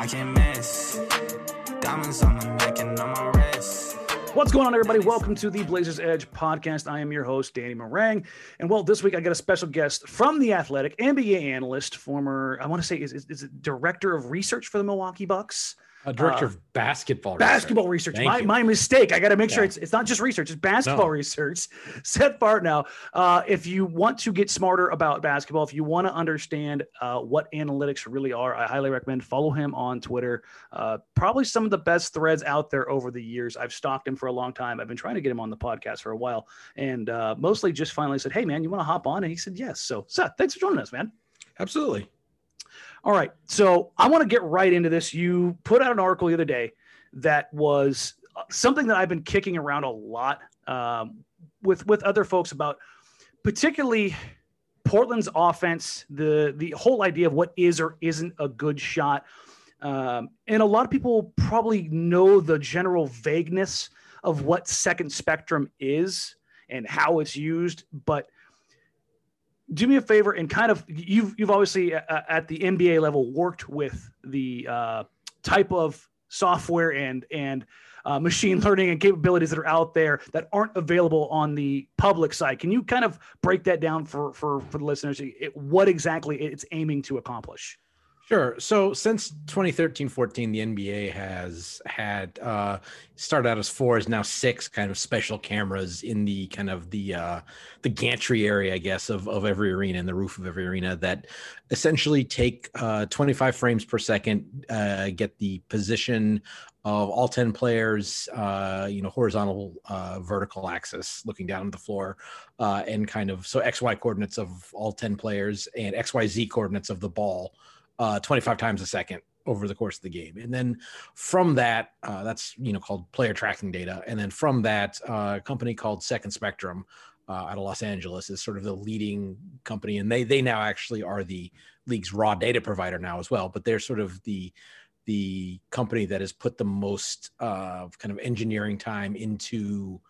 I can't miss. Diamonds on my neck and on my wrist. What's going on, everybody? Welcome to the Blazers Edge podcast. I am your host, Danny Marang. And well, this week I got a special guest from The Athletic, NBA analyst, former, I want to say, is, is, is director of research for the Milwaukee Bucks? A director Uh, of basketball. Basketball research. My, my mistake. I got to make sure it's it's not just research, it's basketball No. research. Seth Partnow. Uh, if you want to get smarter about basketball, if you want to understand uh, what analytics really are, I highly recommend follow him on Twitter. Uh, probably some of the best threads out there over the years. I've stalked him for a long time. I've been trying to get him on the podcast for a while, and uh, mostly just finally said, "Hey, man, you want to hop on?" And he said, "Yes." So, Seth, thanks for joining us, man. Absolutely. All right. So I want to get right into this. You put out an article the other day that was uh, something that I've been kicking around a lot um, with with other folks about, particularly Portland's offense, the the whole idea of what is or isn't a good shot. Um, and a lot of people probably know the general vagueness of what second spectrum is and how it's used, but do me a favor and kind of you've you've obviously uh, at the NBA level worked with the uh, type of software and and uh, machine learning and capabilities that are out there that aren't available on the public side. Can you kind of break that down for for for the listeners? It, what exactly it's aiming to accomplish? Sure. So since 2013-14, the NBA has had uh, started out as four, is now six kind of special cameras in the kind of the uh, the gantry area, I guess, of of every arena and the roof of every arena that essentially take uh, 25 frames per second, uh, get the position of all 10 players, uh, you know, horizontal, uh, vertical axis looking down at the floor, uh, and kind of so XY coordinates of all 10 players and XYZ coordinates of the ball uh, 25 times a second over the course of the game. And then from that, uh, that's you know called player tracking data. And then from that, uh, a company called Second Spectrum uh, out of Los Angeles is sort of the leading company, and they they now actually are the league's raw data provider now as well. But they're sort of the the company that has put the most uh, kind of engineering time into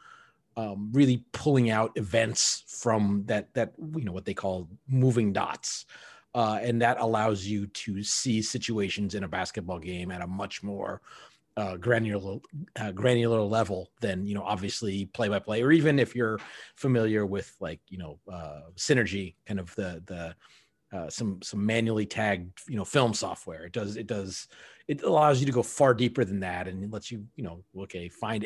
um, really pulling out events from that that you know what they call moving dots uh, and that allows you to see situations in a basketball game at a much more uh, granular uh, granular level than you know obviously play by play or even if you're familiar with like you know uh, synergy kind of the the uh, some some manually tagged you know film software. It does it does it allows you to go far deeper than that and lets you you know okay find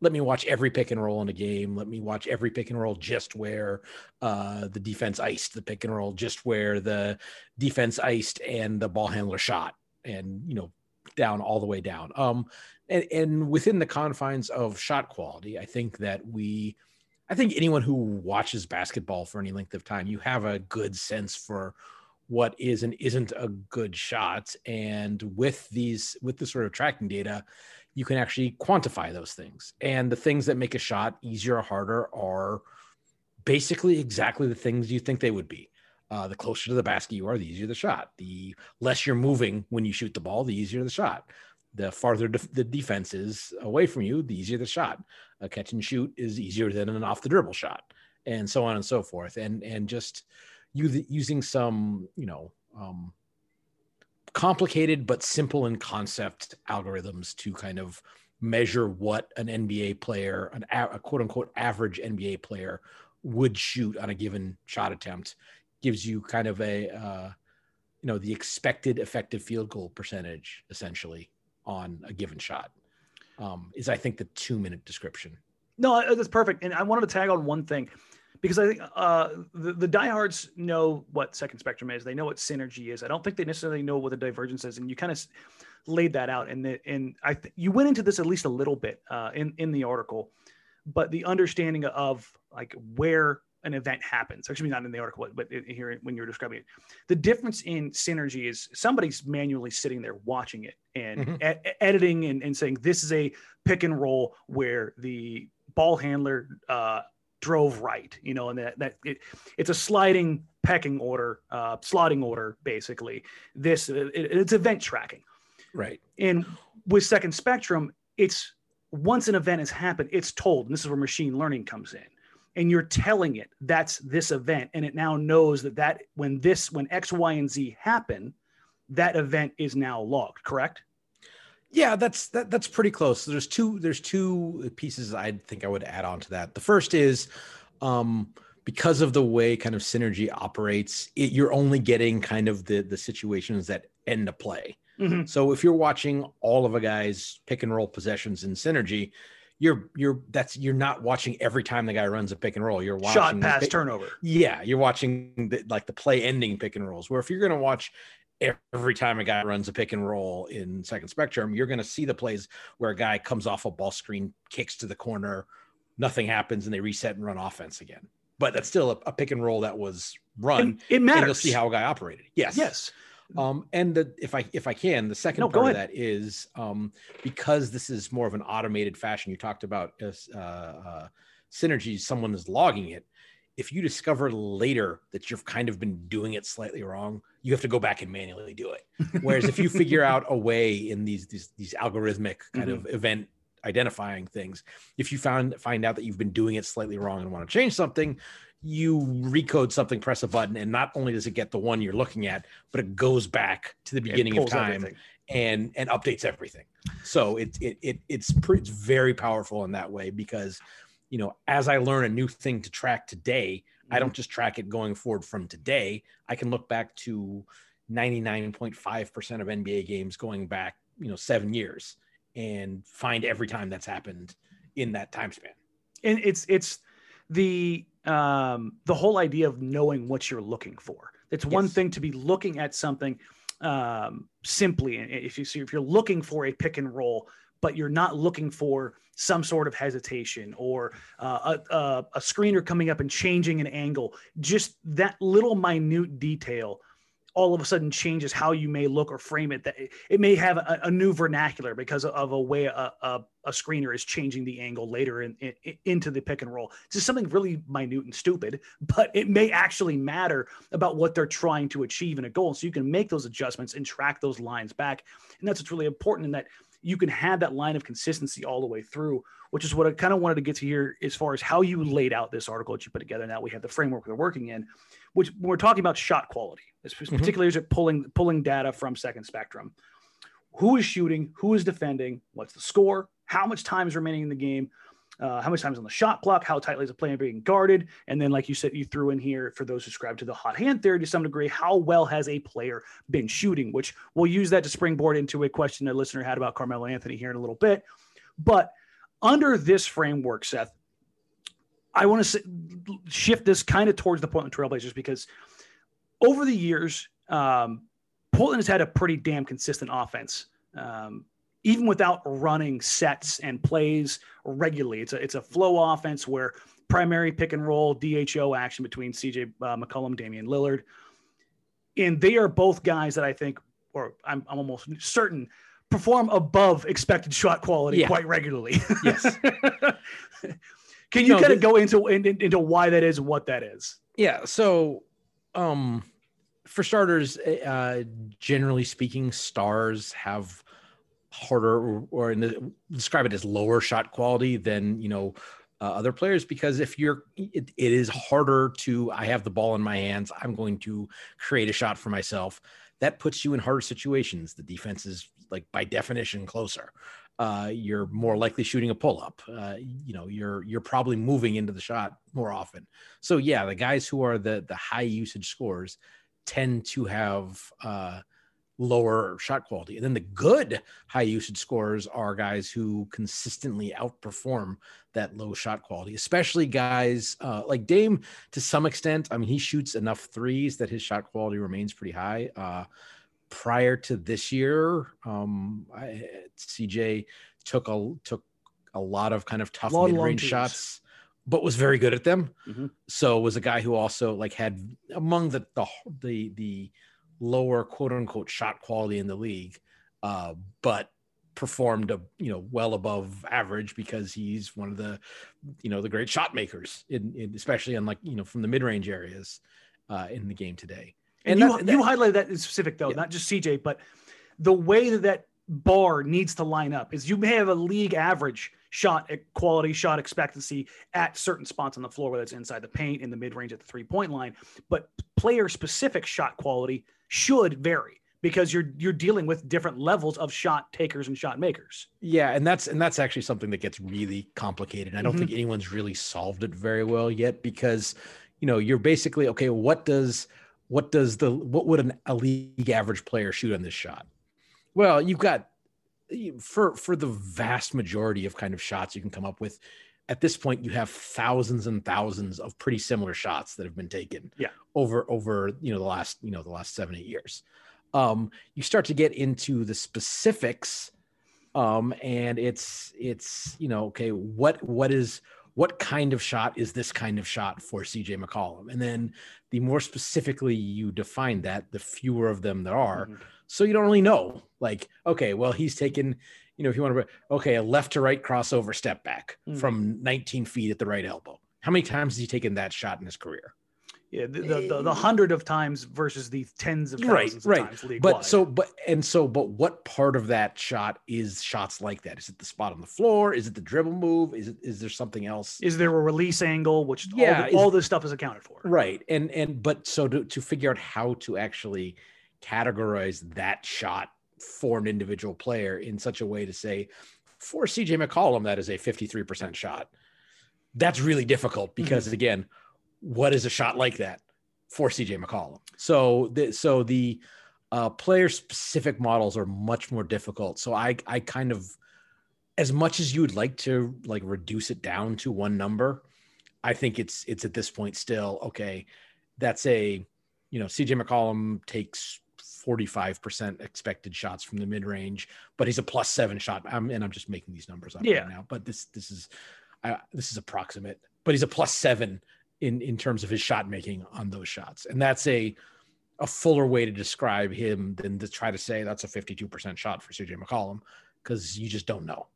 let me watch every pick and roll in a game. Let me watch every pick and roll just where uh, the defense iced the pick and roll just where the defense iced and the ball handler shot and you know down all the way down. Um and, and within the confines of shot quality i think that we i think anyone who watches basketball for any length of time you have a good sense for what is and isn't a good shot and with these with the sort of tracking data you can actually quantify those things and the things that make a shot easier or harder are basically exactly the things you think they would be uh, the closer to the basket you are, the easier the shot. The less you're moving when you shoot the ball, the easier the shot. The farther def- the defense is away from you, the easier the shot. A catch and shoot is easier than an off the dribble shot, and so on and so forth. And and just using some you know um, complicated but simple in concept algorithms to kind of measure what an NBA player, an a, quote unquote average NBA player would shoot on a given shot attempt gives you kind of a uh, you know the expected effective field goal percentage essentially on a given shot um, is i think the two minute description No, that's perfect. And I wanted to tag on one thing because I think uh, the, the diehards know what second spectrum is. They know what synergy is. I don't think they necessarily know what the divergence is. And you kind of laid that out. And the, and I th- you went into this at least a little bit uh, in in the article, but the understanding of like where an event happens. Actually, not in the article, but here when you're describing it, the difference in synergy is somebody's manually sitting there watching it and Mhm. e- editing and, and saying this is a pick and roll where the ball handler uh, drove right, you know, and that that it, it's a sliding pecking order, uh, slotting order, basically. This it, it's event tracking, right and with Second Spectrum, it's once an event has happened, it's told, and this is where machine learning comes in. And you're telling it that's this event, and it now knows that that when this when X, Y, and Z happen, that event is now logged, correct? Yeah, that's that, that's pretty close. There's two there's two pieces I think I would add on to that. The first is um because of the way kind of synergy operates, it, you're only getting kind of the the situations that end a play. Mhm. So if you're watching all of a guy's pick and roll possessions in synergy, you're you're that's you're not watching every time the guy runs a pick and roll. You're watching Shot, pass, pick- turnover. yeah, you're watching the, like the play ending pick and rolls. Where if you're going to watch every time a guy runs a pick and roll in Second Spectrum, you're going to see the plays where a guy comes off a ball screen, kicks to the corner, nothing happens, and they reset and run offense again. But that's still a, a pick and roll that was run. And it and matters. you'll see how a guy operated. Yes. Yes. Um, and the, if I if I can, the second No, part of that is um, because this is more of an automated fashion. You talked about uh, uh, synergy. Someone is logging it. If you discover later that you've kind of been doing it slightly wrong, you have to go back and manually do it. Whereas if you figure out a way in these these, these algorithmic kind mm-hmm. of event identifying things, if you found find out that you've been doing it slightly wrong and want to change something, you recode something, press a button, and not only does it get the one you're looking at, but it goes back to the beginning of time everything. and and updates everything. So it it, it it's pre- it's very powerful in that way because you know as I learn a new thing to track today, I Mm-hmm. don't just track it going forward from today. I can look back to 99.5% of NBA games going back, you know, 7 years and find every time that's happened in that time span. and it's it's the um the whole idea of knowing what you're looking for it's one Yes. thing to be looking at something um simply and if you see if you're looking for a pick and roll but you're not looking for some sort of hesitation or uh, a, a, a screener coming up and changing an angle. Just that little minute detail all of a sudden changes how you may look or frame it that it, may have a, a new vernacular because of a way a, a, a screener is changing the angle later in, in, into the pick and roll. It's just something really minute and stupid but it may actually matter about what they're trying to achieve in a goal. So you can make those adjustments and track those lines back. And that's what's really important in that you can have that line of consistency all the way through which is what i kind of wanted to get to here as far as how you laid out this article that you put together now we have the framework we're working in which when we're talking about shot quality, mm-hmm. particularly as it pulling pulling data from Second Spectrum. Who is shooting? Who is defending? What's the score? How much time is remaining in the game? Uh, how much time is on the shot clock? How tightly is the player being guarded? And then, like you said, you threw in here for those who subscribe to the hot hand theory to some degree, how well has a player been shooting? Which we'll use that to springboard into a question a listener had about Carmelo Anthony here in a little bit. But under this framework, Seth, I want to shift this kind of towards the Portland Trailblazers because over the years, um, Portland has had a pretty damn consistent offense, um, even without running sets and plays regularly. It's a it's a flow offense where primary pick and roll DHO action between CJ uh, McCollum, Damian Lillard, and they are both guys that I think, or I'm, I'm almost certain, perform above expected shot quality Yeah. quite regularly. Yes. Can you No, kind of go into in- in- into why that is, what that is? Yeah. So, um, for starters, uh, generally speaking, stars have harder or, or the, describe it as lower shot quality than you know uh, other players because if you're it, it is harder to i have the ball in my hands i'm going to create a shot for myself. That puts you in harder situations. The defense is like by definition closer. Uh, you're more likely shooting a pull up uh, you know you're you're probably moving into the shot more often. So yeah the guys who are the the high usage scores tend to have uh, lower shot quality. And then the good high usage scorers are guys who consistently outperform that low shot quality, especially guys uh, like Dame to some extent. I mean, he shoots enough threes that his shot quality remains pretty high. Uh, prior to this year, um, I, CJ took a took a lot of kind of tough Lot mid long range shots, but was very good at them. Mhm. So was a guy who also like had among the the the, the lower quote unquote shot quality in the league, uh, but performed a you know well above average because he's one of the you know the great shot makers in, in especially on like you know from the mid range areas uh, in the game today. And, you, that- you highlighted that in specific though, Yeah. not just CJ, but the way that that bar needs to line up is you may have a league average shot quality, shot expectancy at certain spots on the floor, whether it's inside the paint, in the mid range, at the three point line, but player specific shot quality should vary because you're you're dealing with different levels of shot takers and shot makers. Yeah, and that's and that's actually something that gets really complicated. I don't Mhm. think anyone's really solved it very well yet because you know you're basically okay. What does what does the what would an a league average player shoot on this shot? Well, you've got for for the vast majority of kind of shots you can come up with. At this point, you have thousands and thousands of pretty similar shots that have been taken. Yeah. over over you know the last you know the last seven eight years. Um, you start to get into the specifics um and it's it's you know okay what what is what kind of shot is this kind of shot for CJ McCollum and then the more specifically you define that the fewer of them there are Mhm. So you don't really know like okay well he's taken you know if you want to okay a left to right crossover step back Mhm. from 19 feet at the right elbow. How many times has he taken that shot in his career? Yeah, the, the, the, the hundred of times versus the tens of Right, thousands right. of times league but so but and so but what part of that shot is shots like that? Is it the spot on the floor? Is it the dribble move? Is it is there something else? Is there a release angle, which Yeah, all, the, is- all this stuff is accounted for. right and and but so to, to figure out how to actually categorize that shot for an individual player in such a way to say for cj mccollum that is a 53% shot. That's really difficult because again what is a shot like that for cj mccollum? So the so the uh, player specific models are much more difficult. So i i kind of as much as you would like to like reduce it down to one number I think it's it's at this point still okay. That's a you know CJ McCollum takes 45% expected shots from the mid range, but he's a plus seven shot. I'm, and I'm just making these numbers up Yeah. right now, but this this is I, this is approximate, but he's a plus seven in in terms of his shot making on those shots, and that's a a fuller way to describe him than to try to say that's a 52% shot for CJ McCollum because you just don't know.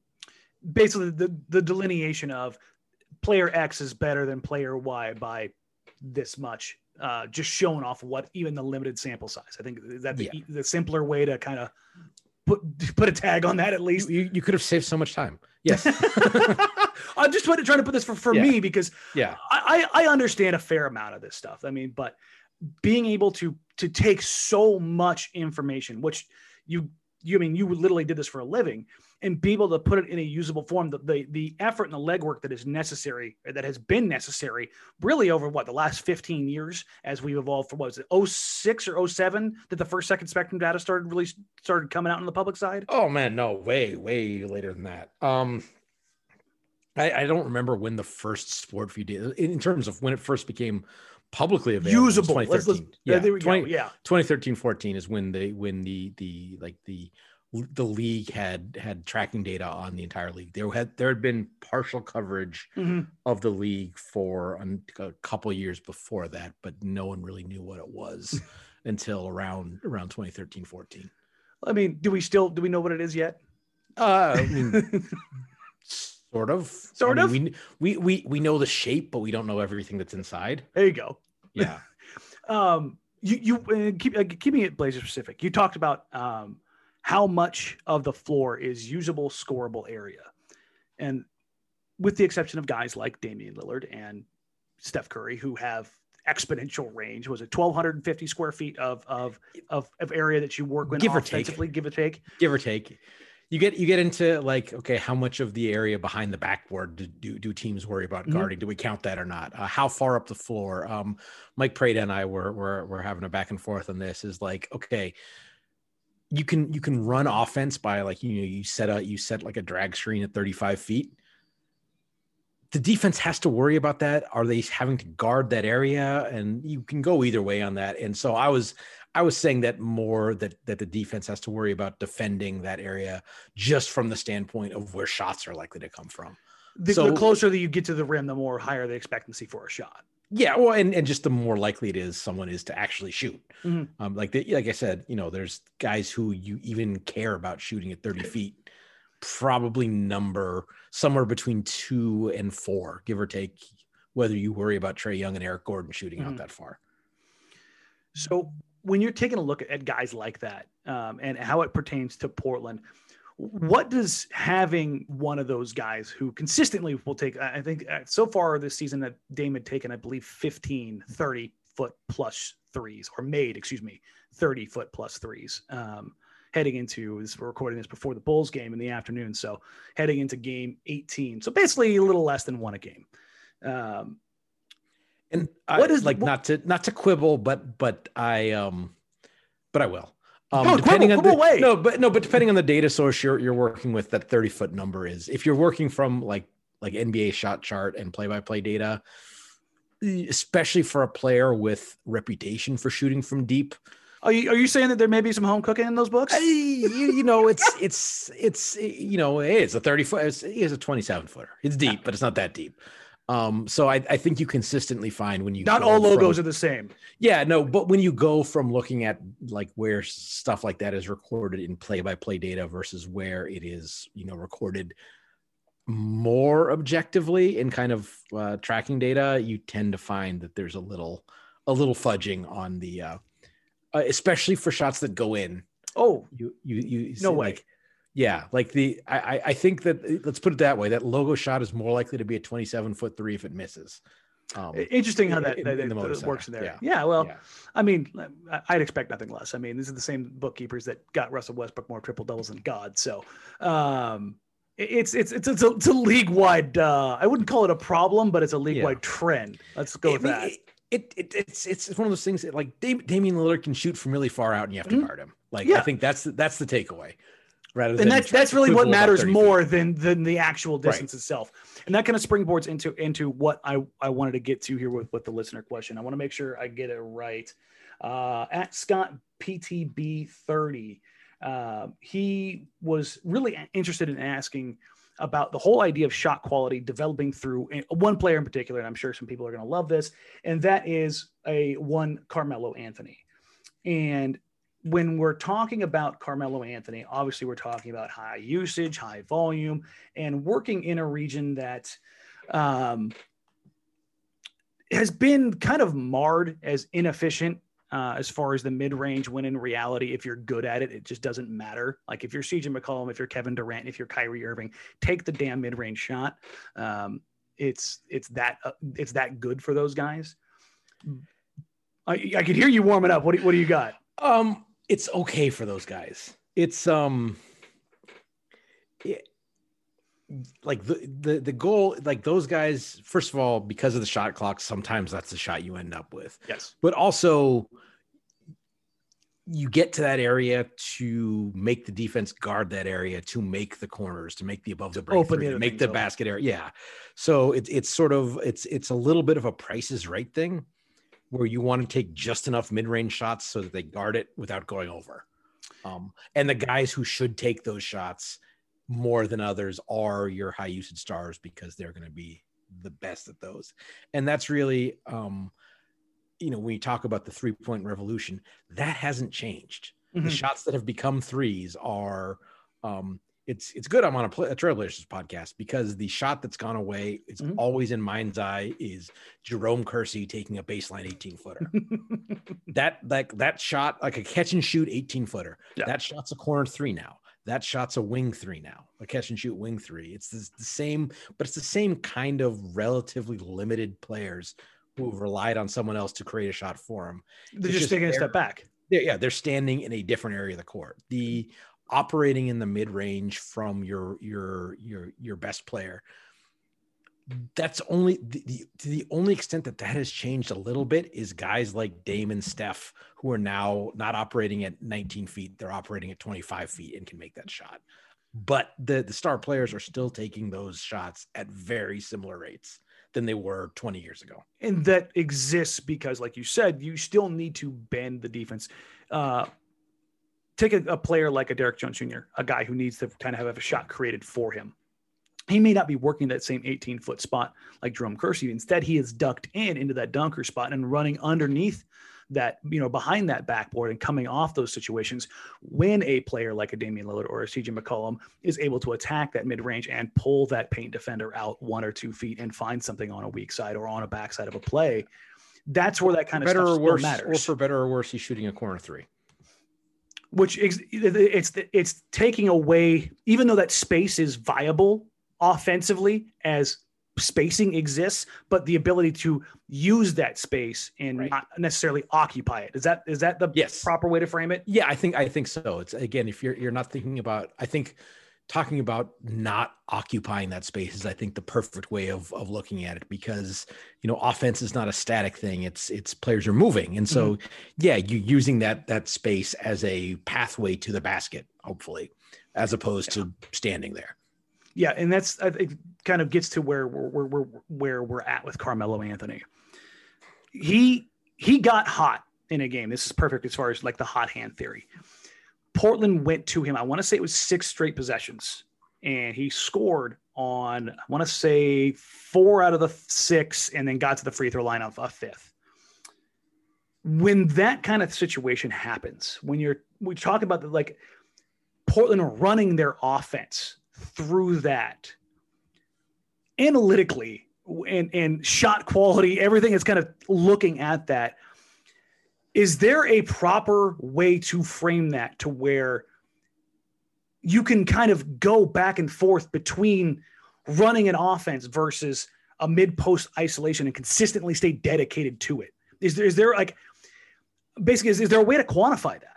Basically, the, the delineation of player X is better than player Y by this much, uh, just showing off what even the limited sample size. I think that the, Yeah. the simpler way to kind of put put a tag on that at least. You, you could have saved so much time. Yes. I'm just trying to, trying to put this for, for Yeah. me because yeah. I, I I understand a fair amount of this stuff. I mean, but being able to to take so much information, which you you I mean you literally did this for a living, and be able to put it in a usable form, the the, the effort and the legwork that is necessary, that has been necessary, really over what the last 15 years as we've evolved from what was it 06 or 07 that the first second spectrum data started really started coming out on the public side. Oh man, no, way, way later than that. Um, I, I don't remember when the first SportVU data, in terms of when it first became publicly available. Usable. Let's- let's- yeah, yeah, there we 20 go. Yeah. 2013, 14 is when they when the the like the the league had had tracking data on the entire league. There had there had been partial coverage Mhm. of the league for a couple years before that, but no one really knew what it was until around around 2013, 14. I mean, do we still do we know what it is yet? Uh, I mean, sort of. Sort I of? We, we we we know the shape, but we don't know everything that's inside. there you go. Yeah. um you you uh, keep uh, keeping it blazer specific you talked about um how much of the floor is usable scoreable area and with the exception of guys like Damian Lillard and Steph Curry who have exponential range was it 1250 square feet of of of, of area that you work with Give or take. give or take Give or take. You get you get into like okay, how much of the area behind the backboard do do, do teams worry about Mhm. guarding? Do we count that or not? Uh, how far up the floor? Um, Mike Prada and I were were were having a back and forth on this. Is like okay, you can you can run offense by like you know you set a you set like a drag screen at 35 feet. The defense has to worry about that. Are they having to guard that area? And you can go either way on that. And so i was i was saying that more that that the defense has to worry about defending that area just from the standpoint of where shots are likely to come from. The, So- the closer that you get to the rim the more higher the expectancy for a shot Yeah, well, and, and just the more likely it is someone is to actually shoot. Mhm. Um, like the, like I said, you know, there's guys who you even care about shooting at 30 feet, probably number somewhere between two and four, give or take, whether you worry about Trae Young and Eric Gordon shooting Mhm. out that far. So when you're taking a look at guys like that um, and how it pertains to Portland, what does having one of those guys who consistently will take, I I think uh, so far this season that Dame had taken, I believe 15, 30, foot plus threes or made, excuse me, 30 foot plus threes. Um, heading into this, we're recording this before the Bulls game in the afternoon. So heading into game 18. So basically a little less than one a game. Um, And What what is- is like what- not to not to quibble, but but I um, but I will. Um, No, depending quibble- on the, away. no, but no, but depending on the data source you're you're working with, that thirty foot number is. If you're working from like like NBA shot chart and play by play data, especially for a player with reputation for shooting from deep, are you, are you saying that there may be some home cooking in those books? I, you, you know, it's it's it's you know, hey, it's a thirty foot, it's, it's a twenty seven footer. It's deep, but it's not that deep. Um, so I, I think you consistently find when you Not all from- logos are the same. yeah, no, but when you go from looking at like where stuff like that is recorded in play-by-play data versus where it is, you know, recorded more objectively in kind of uh, tracking data, you tend to find that there's a little, a little fudging on the, uh, uh, especially for shots that go in. Oh, You, you, you. No way. Like, yeah, like the I, I- think that let's put it that way. That logo shot is more likely to be a 27 foot three if it misses. Um, interesting how that, in- that, in the that works there. yeah. Yeah. well, yeah. I mean, I'd expect nothing less. I mean, these are the same bookkeepers that got Russell Westbrook more triple doubles than God. So, um, it's it's it's it's a, it's a league wide. Uh, I wouldn't call it a problem, but it's a league wide trend. Let's go I with mean, that. It, it, it's it's one of those things that like Dam- Damian Lillard can shoot from really far out and you have to Mhm. guard him. Like Yeah. I think that's the, that's the takeaway. Rather and than that's that's really what matters 30 feet. more than than the actual Right. distance itself and that kind of springboards into into what i i wanted to get to here with with the listener question i want to make sure i get it right uh at scott ptb 30 uh, he was really interested in asking about the whole idea of shot quality developing through one player in particular and i'm sure some people are going to love this and that is a one carmelo anthony and when we're talking about Carmelo Anthony, obviously we're talking about high usage, high volume, and working in a region that um, has been kind of marred as inefficient uh, as far as the mid range. When in reality, if you're good at it, it just doesn't matter. Like if you're CJ McCollum, if you're Kevin Durant, if you're Kyrie Irving, take the damn mid range shot. Um, it's it's that uh, it's that good for those guys. I, I could hear you warming up. What do, what do you got? Um, it's okay for those guys. It's um, it- like the, the the goal, like those guys. First of all, because of the shot clock, sometimes that's the shot you end up with. Yes. But also, you get to that area to make the defense guard that area, to make the corners, to make the above the break, open to make the basket area. Yeah. So it's it's sort of it's it's a little bit of a Price is Right thing, where you want to take just enough mid range shots so that they guard it without going over. Um, and the guys who should take those shots more than others are your high usage stars because they're going to be the best at those. And that's really, um, you know, when you talk about the three point revolution, that hasn't changed. The Mhm. shots that have become threes are, um, it's it's good. I'm on a, play, a Trailblazers podcast because the shot that's gone away, it's Mhm. always in mind's eye, is Jerome Kersey taking a baseline 18 footer that like that shot like a catch and shoot 18 footer Yeah. that shot's a corner three now that shot's a wing three now a catch and shoot wing three it's the, the same but it's the same kind of relatively limited players who have relied on someone else to create a shot for them They're just just taking a step back. they're, yeah they're standing in a different area of the court the operating in the mid range from your your your your best player. That's only the, the to the only extent that that has changed a little bit is guys like Dame and Steph who are now not operating at 19 feet they're operating at 25 feet and can make that shot. But the the star players are still taking those shots at very similar rates than they were 20 years ago. And that exists because, like you said, you still need to bend the defense. Uh, take a, a player like a Derrick Jones Jr., a guy who needs to kind of have a shot created for him. He may not be working that same 18 foot spot like Jerome Kersey. Instead, he is ducked in into that dunker spot and running underneath that, you know, behind that backboard and coming off those situations when a player like a Damian Lillard or a CJ McCollum is able to attack that mid range and pull that paint defender out one or two feet and find something on a weak side or on a backside of a play. That's where that kind of better or worse or for better or worse he's shooting a corner three which is it's it's taking away even though that space is viable offensively as spacing exists, but the ability to use that space and Right. not necessarily occupy it. Is that is that the Yes. proper way to frame it? Yeah, I think I think so. It's again, if you're you're not thinking about, I think talking about not occupying that space is, I think, the perfect way of of looking at it because you know, offense is not a static thing. It's it's players are moving, and so mm-hmm. yeah, you using that that space as a pathway to the basket, hopefully, as opposed to standing there. Yeah, and that's I think kind of gets to where we're, we're where we're at with Carmelo Anthony. He he got hot in a game. This is perfect as far as like the hot hand theory. Portland went to him. I want to say it was six straight possessions, and he scored on I want to say four out of the six, and then got to the free throw line of a fifth. When that kind of situation happens, when you're we talk about the like Portland running their offense through that analytically and, and shot quality, everything is kind of looking at that. Is there a proper way to frame that to where you can kind of go back and forth between running an offense versus a mid post isolation and consistently stay dedicated to it? Is there, is there like basically, is, is there a way to quantify that?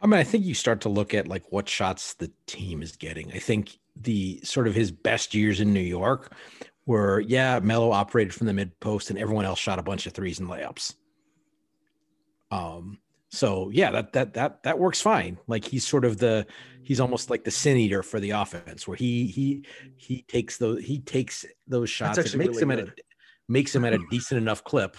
I mean, I think you start to look at like what shots the team is getting. I think the sort of his best years in New York were, yeah, Melo operated from the mid post and everyone else shot a bunch of threes and layups. Um, so yeah, that that that that works fine. Like he's sort of the he's almost like the sin eater for the offense, where he he he takes those he takes those shots makes really them at a makes them at a decent enough clip,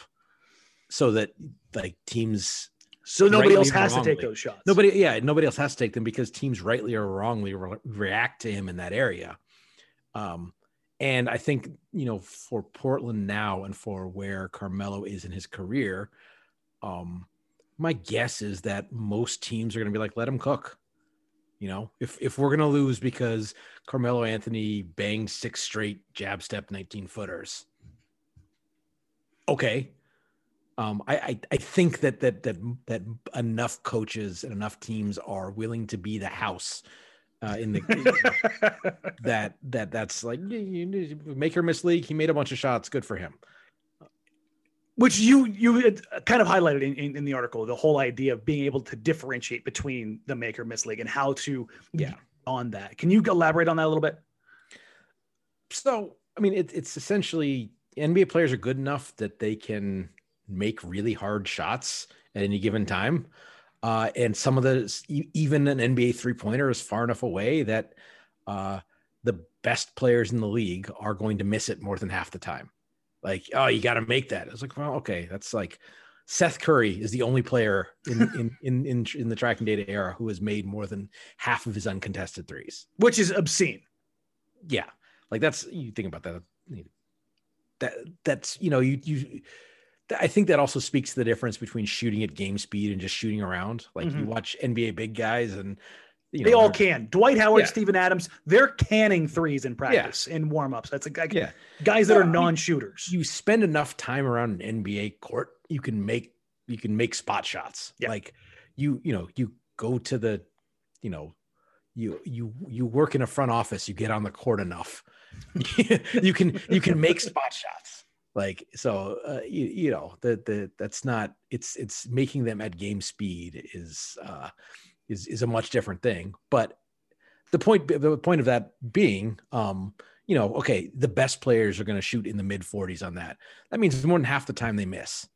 so that like teams So nobody else has to take those shots. Nobody, yeah, nobody else has to take them because teams rightly or wrongly re- react to him in that area. Um, and I think you know for Portland now and for where Carmelo is in his career, um, my guess is that most teams are going to be like, let him cook. You know, if if we're going to lose because Carmelo Anthony banged six straight jab step nineteen footers, okay, um, I, I I think that that that that enough coaches and enough teams are willing to be the house uh, in the that that that's like make or miss league. He made a bunch of shots. Good for him. Which you you kind of highlighted in, in, in the article the whole idea of being able to differentiate between the make or miss league and how to Yeah. on that can you elaborate on that a little bit So I mean, it, it's essentially NBA players are good enough that they can make really hard shots at any given time. Uh, and some of the even an NBA three pointer is far enough away that uh, the best players in the league are going to miss it more than half the time. Like, oh, you got to make that. It's like, well, okay, that's like Seth Curry is the only player in in, in in in the tracking data era who has made more than half of his uncontested threes which is obscene yeah like that's you think about that that that's you know you you i think that also speaks to the difference between shooting at game speed and just shooting around like you Mhm. watch nba big guys and you they know, all can. Dwight howard Yeah. steven adams they're canning threes in practice in warm-ups. That's a like, yeah. guys that are Yeah, non-shooters. you spend enough time around an nba court you can make you can make spot shots. Yeah. like you you know you go to the you know you you you work in a front office you get on the court enough. You can you can make spot shots. Like so uh, you, you know the the that's not it's it's making them at game speed is uh is is a much different thing. But the point the point of that being um you know okay the best players are going to shoot in the mid 40s on that. That means more than half the time they miss.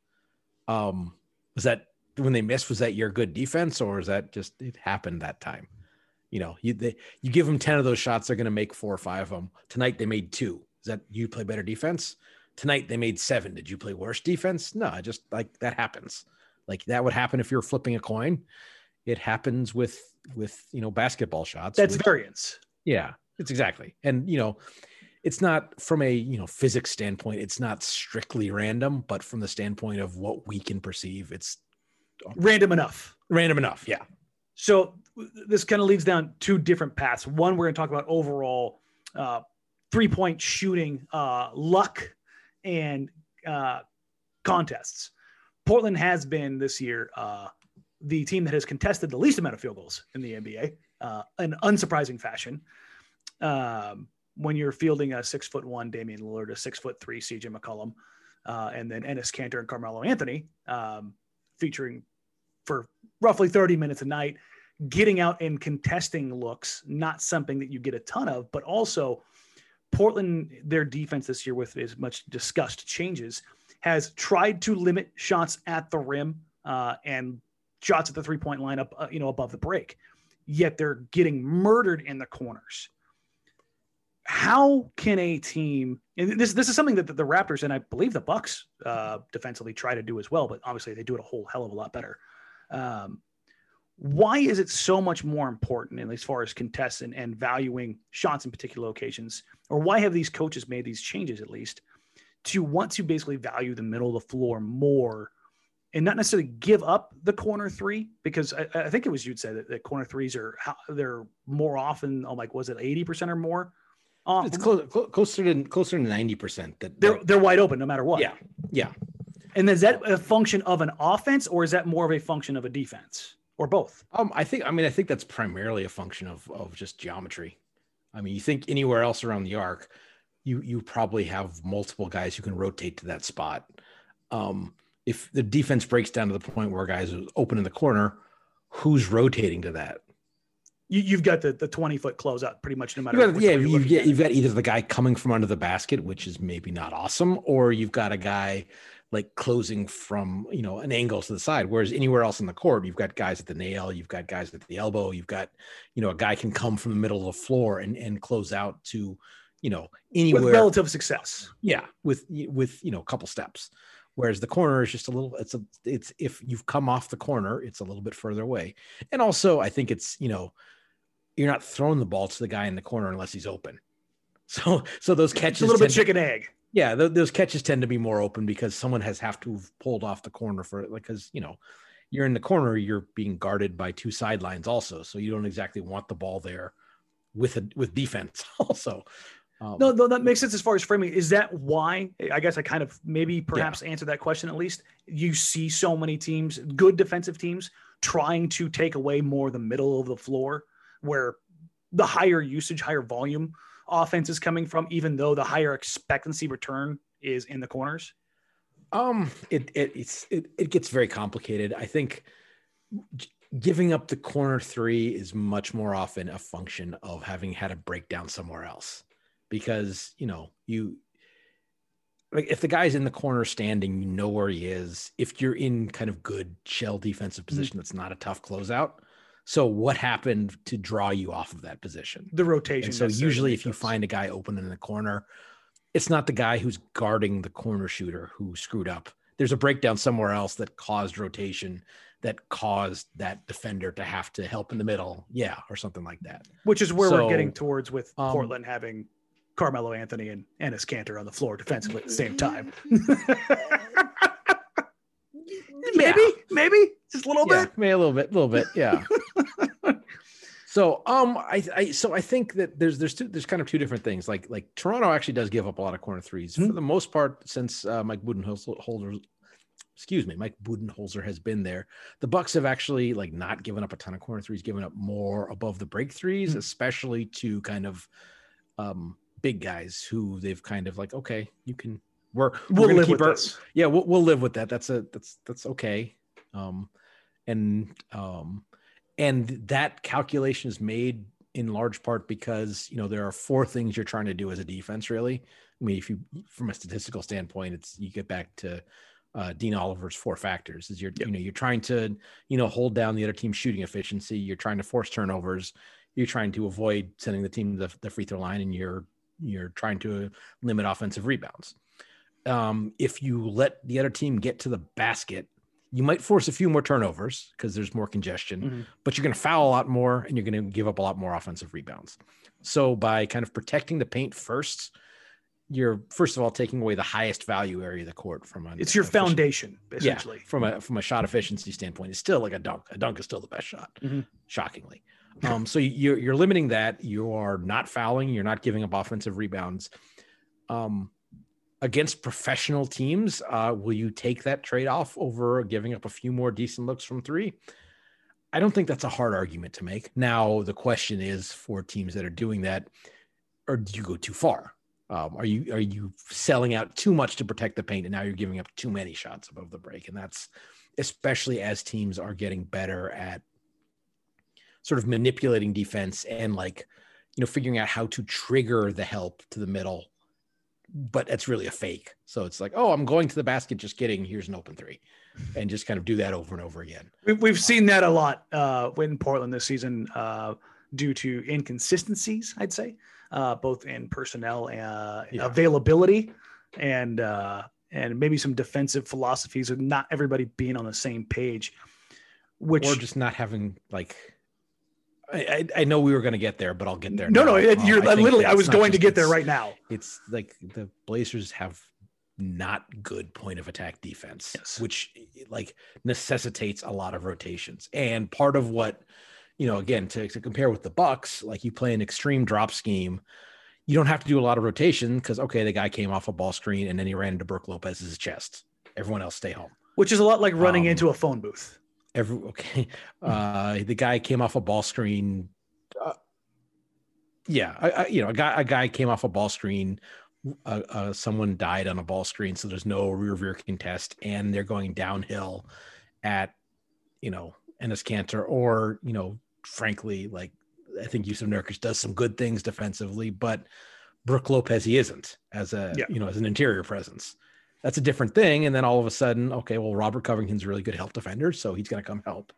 Um was that when they missed was that your good defense or is that just it happened that time? You know you they, you give them 10 of those shots they're going to make four or five of them. Tonight they made two. Is that you play better defense? Tonight they made seven. Did you play worse defense? No just like that happens. Like that would happen if you're flipping a coin it happens with with you know basketball shots that's which- variance yeah, it's exactly. And you know, it's not from a you know physics standpoint, it's not strictly random, but from the standpoint of what we can perceive, it's random enough random enough. Yeah. So this kind of leads down two different paths. One, we're going to talk about overall uh, three point shooting uh, luck and uh, contests. Portland has been this year uh, the team that has contested the least amount of field goals in the NBA uh, in unsurprising fashion. Um, when you're fielding a six foot one Damian Lillard, a six foot three CJ McCollum, uh, and then Enes Kanter and Carmelo Anthony um, featuring for roughly 30 minutes a night, getting out and contesting looks, not something that you get a ton of, but also Portland, their defense this year with as much discussed changes, has tried to limit shots at the rim uh, and shots at the three point line up, uh, you know, above the break. Yet they're getting murdered in the corners. How can a team? And this this is something that the, the Raptors and I believe the Bucks uh, defensively try to do as well, but obviously they do it a whole hell of a lot better. Um, why is it so much more important, least as far as contests and, and valuing shots in particular locations, or why have these coaches made these changes at least to want to basically value the middle of the floor more and not necessarily give up the corner three because I, I think it was you'd say that, that corner threes are how, they're more often. Oh, like was it eighty percent or more? Um, it's close, closer to closer to ninety percent that they're they're wide open no matter what. Yeah, yeah. And is that a function of an offense or is that more of a function of a defense or both? Um, I think I mean I think that's primarily a function of of just geometry. I mean, you think anywhere else around the arc, you you probably have multiple guys who can rotate to that spot. Um, if the defense breaks down to the point where guys are open in the corner, who's rotating to that? You, have got the, the 20 foot closeout pretty much no matter you got, yeah you've, got, you've got either the guy coming from under the basket which is maybe not awesome or you've got a guy like closing from you know an angle to the side. Whereas anywhere else in the court you've got guys at the nail you've got guys at the elbow you've got you know a guy can come from the middle of the floor and and close out to you know anywhere with relative success. Yeah with with you know a couple steps whereas the corner is just a little it's a it's if you've come off the corner it's a little bit further away. And also i think it's you know you're not throwing the ball to the guy in the corner unless he's open. So so those catches it's a little bit chicken to, egg. Yeah th- those catches tend to be more open because someone has have to have pulled off the corner for it because you know you're in the corner you're being guarded by two sidelines also. So you don't exactly want the ball there with a with defense also um, no, no, that makes sense as far as framing. Is that why? I guess I kind of maybe perhaps yeah. answer that question at least. You see so many teams, good defensive teams, trying to take away more the middle of the floor, where the higher usage, higher volume offense is coming from, even though the higher expectancy return is in the corners. Um, it it it's it, it gets very complicated. I think giving up the corner three is much more often a function of having had a breakdown somewhere else because you know you like if the guy's in the corner standing, you know where he is. If you're in kind of good shell defensive mm-hmm. position, mm-hmm. that's not a tough closeout. So what happened to draw you off of that position? The rotation. And so usually, if you find a guy open in the corner, it's not the guy who's guarding the corner shooter who screwed up. There's a breakdown somewhere else that caused rotation, that caused that defender to have to help in the middle, yeah, or something like that. Which is where so, we're getting towards with um, Portland having Carmelo Anthony and Enes Kanter on the floor defensively at the same time. maybe, yeah. maybe just a little yeah, bit, maybe a little bit, a little bit, yeah. so, um, I, I, so I think that there's there's two there's kind of two different things. Like like Toronto actually does give up a lot of corner 3s mm-hmm. for the most part since uh, Mike Budenholzer, excuse me, Mike Budenholzer has been there. The Bucks have actually like not given up a ton of corner threes, given up more above the break 3s mm-hmm. especially to kind of um big guys who they've kind of like, okay, you can we're, we're we'll live with our, this. Yeah, we'll, we'll live with that. That's a that's that's okay. Um, and um, and that calculation is made in large part because you know there are four things you're trying to do as a defense. Really, I mean, if you from a statistical standpoint, it's you get back to uh, Dean Oliver's four factors. Is you're yep. you know you're trying to you know hold down the other team's shooting efficiency. You're trying to force turnovers. You're trying to avoid sending the team to the, the free throw line, and you're you're trying to limit offensive rebounds. Um, if you let the other team get to the basket, you might force a few more turnovers because there's more congestion, mm-hmm. but you're going to foul a lot more and you're going to give up a lot more offensive rebounds. So by kind of protecting the paint first, you're first of all taking away the highest value area of the court from an it's your foundation essentially yeah, from a from a shot efficiency standpoint it's still like a dunk a dunk is still the best shot mm-hmm. shockingly um, so you're you're limiting that. You are not fouling. You're not giving up offensive rebounds. Um, against professional teams, uh, will you take that trade off over giving up a few more decent looks from three? I don't think that's a hard argument to make. Now the question is for teams that are doing that, or do you go too far? Um, are you are you selling out too much to protect the paint, and now you're giving up too many shots above the break? And that's especially as teams are getting better at sort of manipulating defense and like you know figuring out how to trigger the help to the middle but it's really a fake so it's like oh i'm going to the basket just kidding here's an open three and just kind of do that over and over again We've, we've seen that a lot uh, in Portland this season uh, due to inconsistencies, I'd say, uh, both in personnel uh, Yeah. availability and uh, and maybe some defensive philosophies of not everybody being on the same page. Which or just not having like I, I, know we were going to get there, but I'll get there. no, now. no, it, you're I literally. I was going to get there right now. It's like the Blazers have not good point of attack defense, Yes. which like necessitates a lot of rotations. And part of what, you know, again, to, to compare with the Bucks, like you play an extreme drop scheme, you don't have to do a lot of rotation because okay, the guy came off a ball screen and then he ran into Brooke Lopez's chest. Everyone else stay home. Which is a lot like running Um, into a phone booth. Every okay, uh, the guy came off a ball screen. Uh, yeah, I, I, you know, a guy a guy came off a ball screen. Uh, uh, someone died on a ball screen, so there's no rear rear contest, and they're going downhill at, you know, Enes Kanter, or you know, frankly, like I think Jusuf Nurkic does some good things defensively, but Brooke Lopez he isn't as a Yeah. you know as an interior presence. That's a different thing. And then all of a sudden, okay, well, Robert Covington's a really good help defender, so he's going to come help.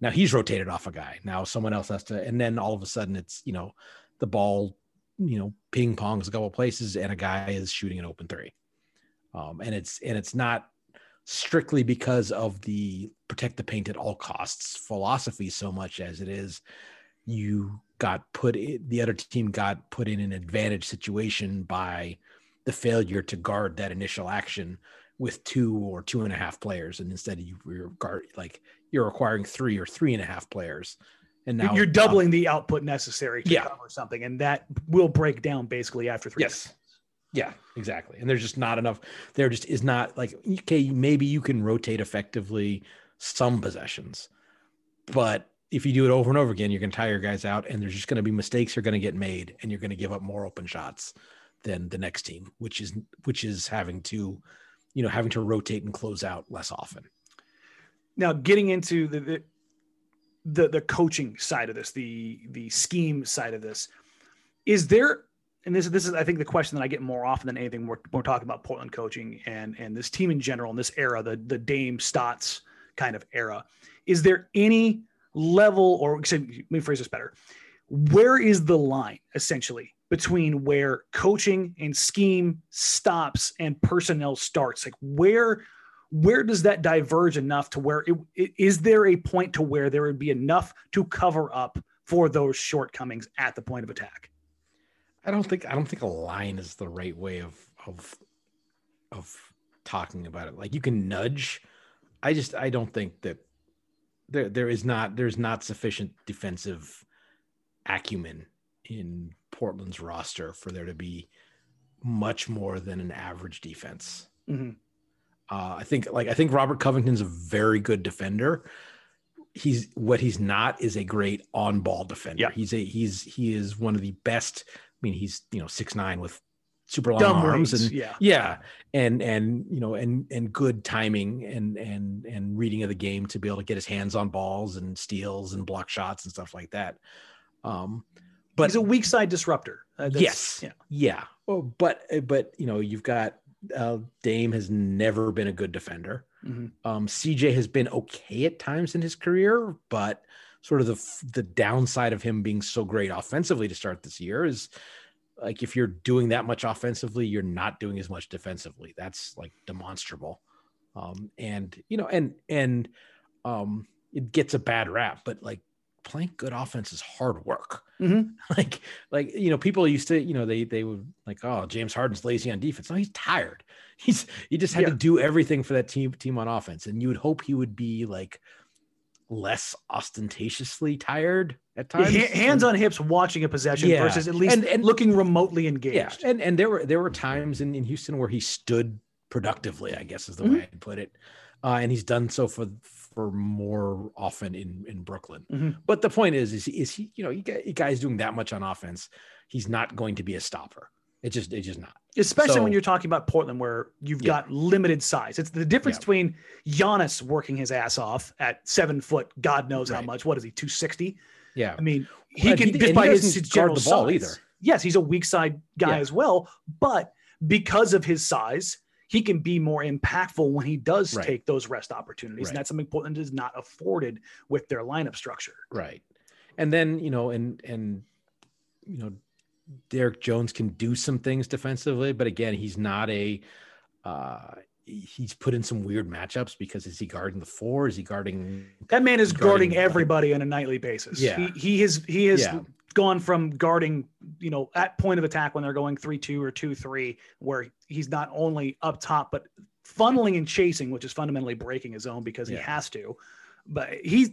Now he's rotated off a guy. Now someone else has to, and then all of a sudden it's you know the ball, you know, ping pongs a couple places, and a guy is shooting an open three. Um, and it's and it's not strictly because of the protect the paint at all costs philosophy so much as it is you got put in, the other team got put in an advantage situation by the failure to guard that initial action with two or two and a half players and instead you you're guard like you're requiring three or three and a half players and now you're doubling the output necessary to Yeah. cover something, and that will break down basically after three. Yes. Yeah, exactly. And there's just not enough. There just is not like okay, maybe you can rotate effectively some possessions, but if you do it over and over again, you're going to tire your guys out, and there's just going to be mistakes are going to get made, and you're going to give up more open shots than the next team, which is which is having to, you know, having to rotate and close out less often. Now, getting into the, the the the coaching side of this, the the scheme side of this, is there? And this this is I think the question that I get more often than anything. We're, we're talking about Portland coaching and and this team in general in this era, the the Dame Stotts kind of era. Is there any level, or let me phrase this better? Where is the line essentially between where coaching and scheme stops and personnel starts? Like where where does that diverge enough to where it, it, is there a point to where there would be enough to cover up for those shortcomings at the point of attack? I don't think I don't think a line is the right way of of of talking about it. Like you can nudge. I just I don't think that there there is not there's not sufficient defensive acumen in Portland's roster for there to be much more than an average defense. Mhm. Uh, I think like I think Robert Covington's a very good defender. He's what he's not is a great on-ball defender. Yeah. He's a he's he is one of the best. I mean, he's you know six nine with super long Dumb arms reads, and yeah. yeah, and and you know and and good timing and and and reading of the game to be able to get his hands on balls and steals and block shots and stuff like that. Um, but He's a weak side disruptor. Uh, yes, Yeah. yeah. Oh, but but you know you've got uh, Dame has never been a good defender. Mhm. Um, CJ has been okay at times in his career, but sort of the the downside of him being so great offensively to start this year is like if you're doing that much offensively, you're not doing as much defensively. That's like demonstrable. Um, and you know, and and um, it gets a bad rap, but like playing good offense is hard work. Mhm. Like, like you know, people used to, you know, they they would like, oh, James Harden's lazy on defense. No, he's tired. He's he just had Yeah. to do everything for that team team on offense, and you would hope he would be like less ostentatiously tired at times. ha- hands on hips watching a possession Yeah. versus at least And- and- looking remotely engaged. Yeah, and and there were there were times in, in Houston where he stood productively, I guess is the Mhm. way I'd put it, uh, and he's done so for for more often in in Brooklyn. Mhm. But the point is, is is he? You know, you got- guys doing that much on offense, he's not going to be a stopper. It just it's just not. especially when you're talking about Portland, where you've Yeah. got limited size. It's the difference Yeah. between Giannis working his ass off at seven foot, God knows how much. What is he, 260? Yeah, I mean, he And can he- just by his, general the ball size. either. Yes, he's a weak side guy Yeah. as well, but because of his size, he can be more impactful when he does Right. take those rest opportunities. Right. And that's something Portland is not afforded with their lineup structure. right. And then you know, and and you know, Derrick Jones can do some things defensively, but again, he's not a. uh He's put in some weird matchups because is he guarding the four? Is he guarding? That man is Guarding- guarding everybody on a nightly basis. Yeah. He, he has he has Yeah. Gone from guarding, you know, at point of attack when they're going three two or two three, where he's not only up top but funneling and chasing, which is fundamentally breaking his own because he has to. But he's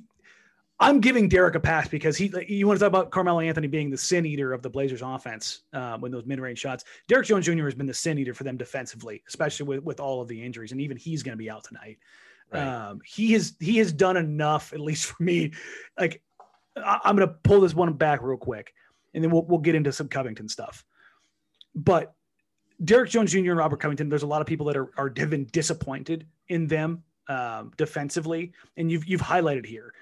I'm giving Derrick a pass because he you want to talk about Carmelo Anthony being the sin eater of the Blazers offense uh, when those mid range shots. Derrick Jones Jr. has been the sin eater for them defensively, especially with, with all of the injuries, and even he's going to be out tonight. Right. Um, he has he has done enough, at least for me. Like I, I'm going to pull this one back real quick, and then we'll we'll get into some Covington stuff. But Derrick Jones Jr. and Robert Covington, there's a lot of people that are are have been disappointed in them um, defensively, and you've you've highlighted here.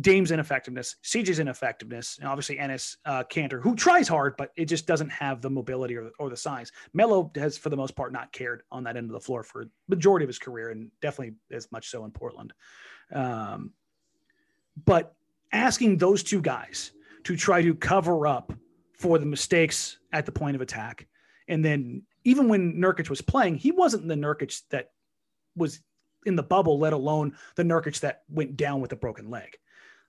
Dame's ineffectiveness, CJ's ineffectiveness, and obviously Enes uh, Kanter, who tries hard, but it just doesn't have the mobility or, or the size. Melo has, for the most part, not cared on that end of the floor for majority of his career, and definitely as much so in Portland. Um, but asking those two guys to try to cover up for the mistakes at the point of attack, and then even when Nurkic was playing, he wasn't the Nurkic that was in the bubble, let alone the Nurkic that went down with a broken leg.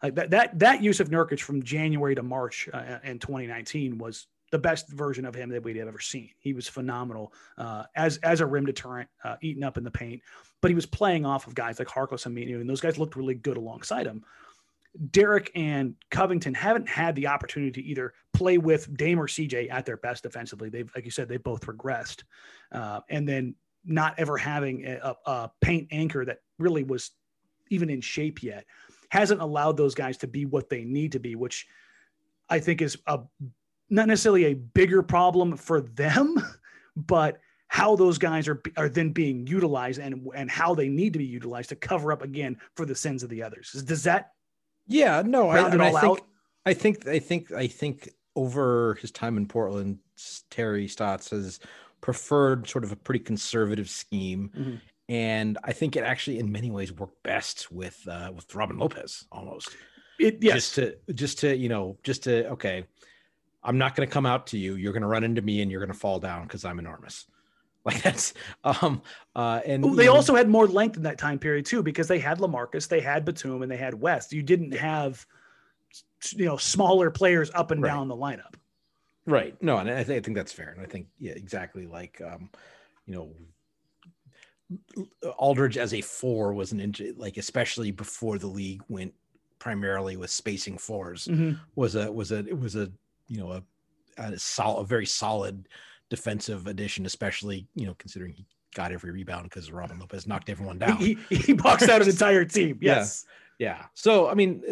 Like that, that, that use of Nurkic from January to March uh, in 2019 was the best version of him that we'd ever seen. He was phenomenal uh, as as a rim deterrent, uh, eating up in the paint. But he was playing off of guys like Harkless and Aminu, and those guys looked really good alongside him. Derrick and Covington haven't had the opportunity to either play with Dame or CJ at their best defensively. They've, like you said, they both regressed, uh, and then not ever having a, a paint anchor that really was even in shape yet hasn't allowed those guys to be what they need to be, which I think is a not necessarily a bigger problem for them, but how those guys are are then being utilized and and how they need to be utilized to cover up again for the sins of the others. Does that Yeah, no, I, it and I think? I think I think I think over his time in Portland, Terry Stotts has preferred sort of a pretty conservative scheme, Mhm. and I think it actually, in many ways, worked best with uh, with Robin Lopez almost. It yes. Just to just to you know just to okay, I'm not going to come out to you. You're going to run into me, and you're going to fall down because I'm enormous. Like that's um uh and Oh, you they know, also had more length in that time period too, because they had Lamarcus, they had Batum, and they had Wes. You didn't have, you know, smaller players up and Right. down the lineup. Right. No, and I think I think that's fair. And I think yeah, exactly like um, you know, Aldridge as a four was an inch like especially before the league went primarily with spacing 4s Mhm. was a was a it was a you know a a solid a very solid defensive addition, especially you know considering he got every rebound because Robin Lopez knocked everyone down. He, he, he boxed out an entire team. Yes. Yeah. So I mean,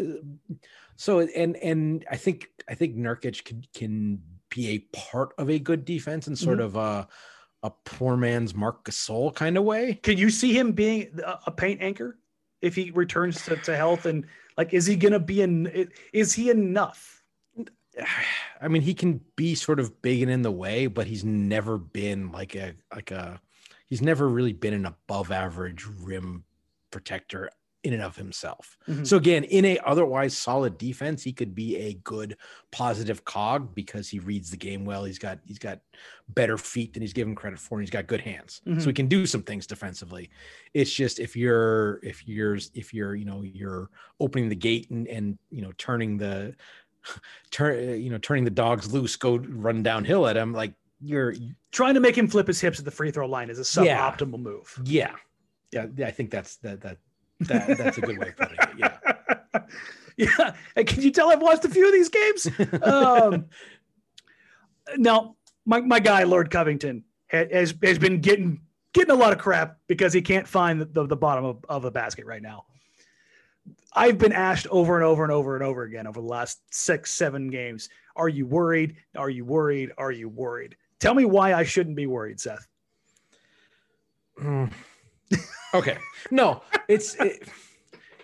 uh, so and and I think I think Nurkic can can be a part of a good defense and sort of a a poor man's Marc Gasol kind of way. Can you see him being a, a paint anchor if he returns to, to health? And like, is he going to be in? Is he enough? I mean, he can be sort of big and in the way, but he's never been like a like a he's never really been an above average rim protector in and of himself. Mhm. So again, in a otherwise solid defense, he could be a good positive cog because he reads the game well. He's got he's got better feet than he's given credit for, and he's got good hands. Mhm. So he can do some things defensively. It's just if you're if you're if you're you know you're opening the gate and and you know turning the turn you know turning the dogs loose, go run downhill at him like you're Trying to make him flip his hips at the free throw line is a Yeah. suboptimal move. yeah yeah yeah. I think that's that that that that's a good way of putting it. Yeah. yeah. And can you tell I've watched a few of these games? um, now, my, my guy, Lord Covington, has, has been getting getting a lot of crap because he can't find the, the, the bottom of, of the basket right now. I've been asked over and over and over and over again over the last six, seven games. Are you worried? Are you worried? Are you worried? Tell me why I shouldn't be worried, Seth. Mm. okay. No, it's it,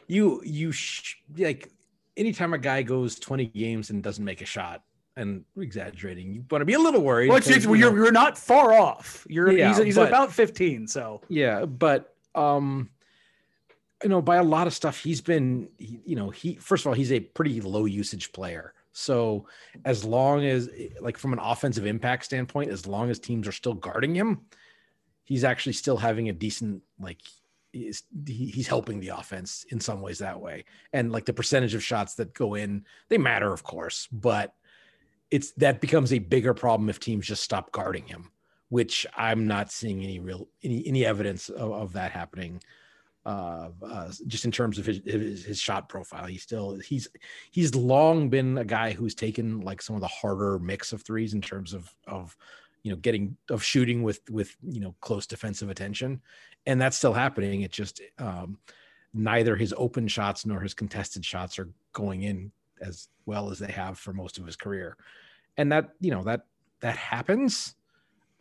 you. You sh- like anytime a guy goes twenty games and doesn't make a shot, and exaggerating, you want to be a little worried. Well, it's, you you're, know- you're not far off. You're Yeah, he's, he's but- about 15. So Yeah, but um you know, by a lot of stuff he's been you know, he first of all, he's a pretty low usage player. So as long as like from an offensive impact standpoint, as long as teams are still guarding him, he's actually still having a decent like he's, he's helping the offense in some ways that way. And like the percentage of shots that go in, they matter of course, but it's that becomes a bigger problem if teams just stop guarding him which I'm not seeing any real any any evidence of, of that happening. Uh, uh, just in terms of his, his shot profile, he's still he's he's long been a guy who's taken like some of the harder mix of threes in terms of of you know getting of shooting with with you know close defensive attention, and that's still happening. It just um, neither his open shots nor his contested shots are going in as well as they have for most of his career, and that you know that that happens.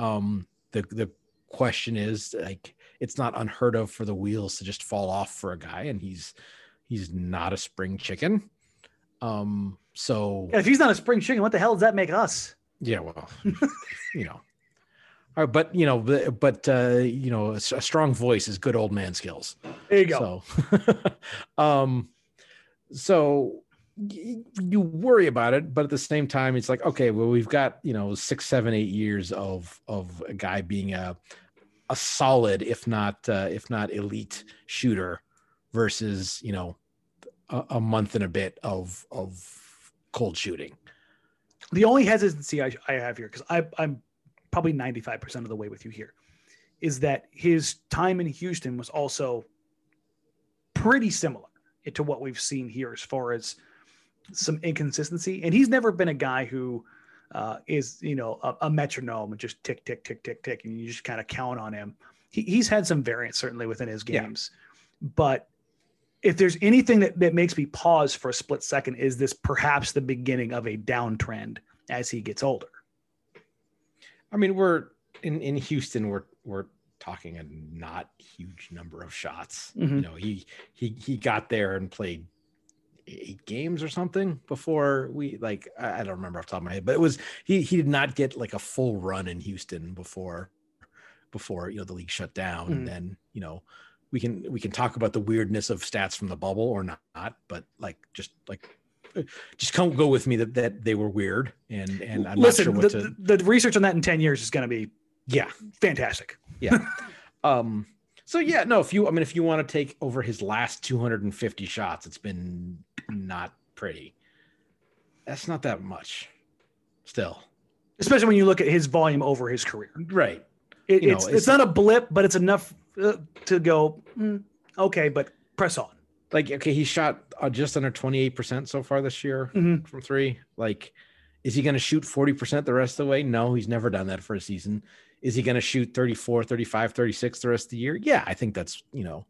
Um the the question is like it's not unheard of for the wheels to just fall off for a guy and he's he's not a spring chicken um so if he's not a spring chicken, what the hell does that make us? yeah well you know all right, but you know but, but uh you know a strong voice is good old man skills There you go. so, um, so you worry about it, but at the same time, it's like, okay, well, we've got you know six, seven, eight years of of a guy being a a solid, if not uh, if not elite shooter, versus you know a, a month and a bit of of cold shooting. The only hesitancy I, I have here, because I'm probably 95% of the way with you here, is that his time in Houston was also pretty similar to what we've seen here as far as some inconsistency. And he's never been a guy who uh, is, you know, a, a metronome and just tick, tick, tick, tick, tick, and you just kind of count on him. He, he's had some variance certainly within his Yeah. games, but if there's anything that, that makes me pause for a split second, is this perhaps the beginning of a downtrend as he gets older? I mean, we're in in Houston. We're we're talking a not huge number of shots. You Mhm. know, he he he got there and played eight games or something before we like I don't remember off the top of my head, but it was he he did not get like a full run in Houston before before you know the league shut down. Mhm. And then you know we can we can talk about the weirdness of stats from the bubble or not, but like just like just come go with me that that they were weird and and I'm Listen, not sure what the, to the, the research on that in 10 years is going to be yeah fantastic. Yeah um, so yeah, no, if you, I mean, if you want to take over his last 250 shots, it's been not pretty. That's not that much still. Especially when you look at his volume over his career. Right. It, You know, it's, it's it's- not a blip, but it's enough uh, to go, "Hmm, okay, but press on. Like, okay, he shot uh, just under 28% so far this year Mhm. from three. Like, is he going to shoot 40% the rest of the way? No, he's never done that for a season. Is he going to shoot 34, 35, 36 the rest of the year? Yeah, I think that's, you know,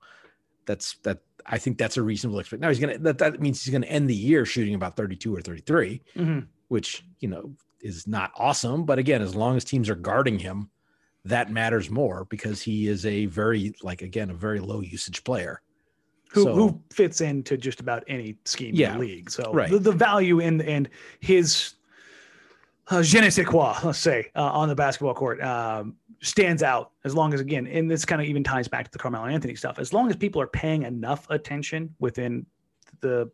that's that. I think that's a reasonable expect. Now he's going to, that, that means he's going to end the year shooting about 32 or 33. Mhm. which you know is not awesome but again as long as teams are guarding him that matters more because he is a very like again a very low usage player Who, So- who fits into just about any scheme Yeah, in the league. So right. the, the value in and his uh, je ne sais quoi, let's say, uh, on the basketball court um, stands out as long as, again, and this kind of even ties back to the Carmelo Anthony stuff. As long as people are paying enough attention within the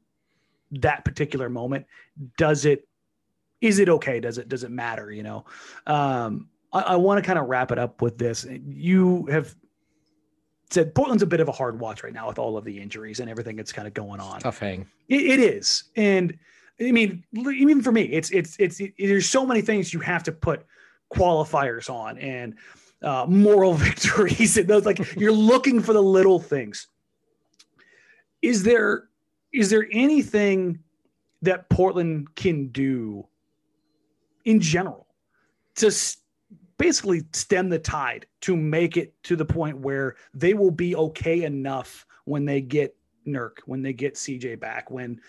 that particular moment, does it is it okay? Does it does it matter? You know, um, I, I want to kind of wrap it up with this. You have said Portland's a bit of a hard watch right now with all of the injuries and everything that's kind of going on. tough hang It, it is, and I mean, even for me, it's it's it's it, there's so many things you have to put qualifiers on and uh, moral victories and those like you're looking for the little things. Is there is there anything that Portland can do in general to basically stem the tide to make it to the point where they will be okay enough when they get Nurk, when they get CJ back, when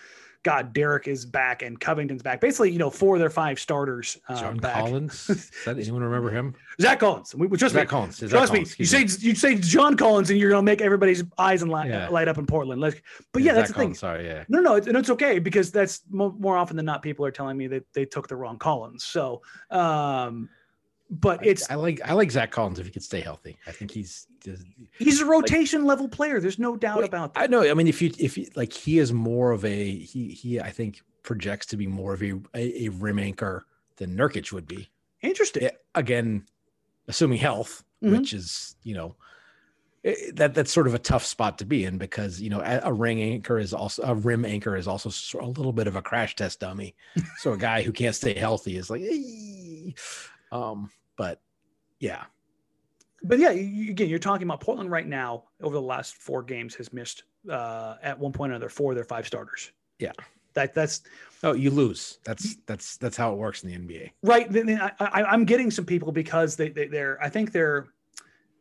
God Derrick is back and Covington's back, basically, you know, four of their five starters uh, John back. Collins. Is that anyone remember him? Zach Collins. We, trust Zach me. Collins. Zach Trust Collins, me. You say you say John Collins, and you're gonna make everybody's eyes and light, Yeah. light up in Portland. Like, but yeah, Zach that's the thing. Sorry, yeah. No, no, it's, and it's okay because that's mo- more often than not people are telling me that they took the wrong Collins. So, um, but it's I, I like I like Zach Collins if he could stay healthy. I think he's just, he's a rotation level player. There's no doubt Wait, about that. I know. I mean, if you if you like, he is more of a he he. I think projects to be more of a a, a rim anchor than Nurkic would be. Interesting. Yeah, again, assuming health, Mhm. which is you know eh, that that's sort of a tough spot to be in because you know a, a ring anchor is also a rim anchor is also a little bit of a crash test dummy. so a guy who can't stay healthy is like, um, but yeah, But yeah, you, again, you're talking about Portland right now. Over the last four games, has missed uh, at one point or another four of their five starters. Yeah. that that's oh, you lose. That's that's that's how it works in the NBA. right. Then I, I, I'm getting some people because they, they they're I think they're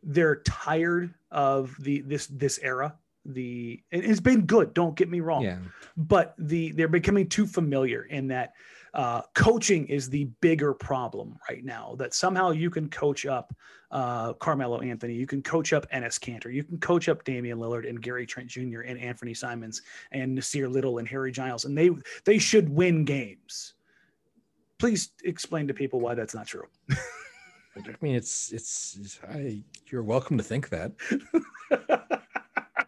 they're tired of the this this era. The and it's been good. Don't get me wrong. Yeah, but the they're becoming too familiar in that uh, coaching is the bigger problem right now. That somehow you can coach up uh, Carmelo Anthony, you can coach up Enes Kanter, you can coach up Damian Lillard and Gary Trent Jr. and Anthony Simons and Nassir Little and Harry Giles, and they they should win games. Please explain to people why that's not true. I mean, it's it's, it's I, you're welcome to think that.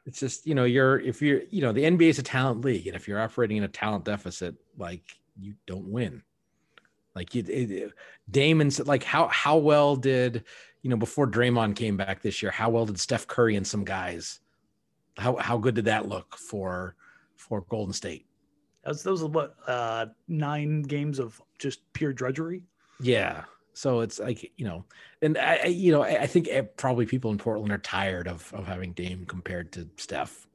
it's just you know you're if you're you know the NBA is a talent league, and if you're operating in a talent deficit, like you don't win. Like you, it, Damon's like how how well did you know before Draymond came back this year? How well did Steph Curry and some guys? How how good did that look for for Golden State? Those those are what uh, nine games of just pure drudgery. Yeah. So it's like you know, and I, you know I, I think eh, probably people in Portland are tired of of having Dame compared to Steph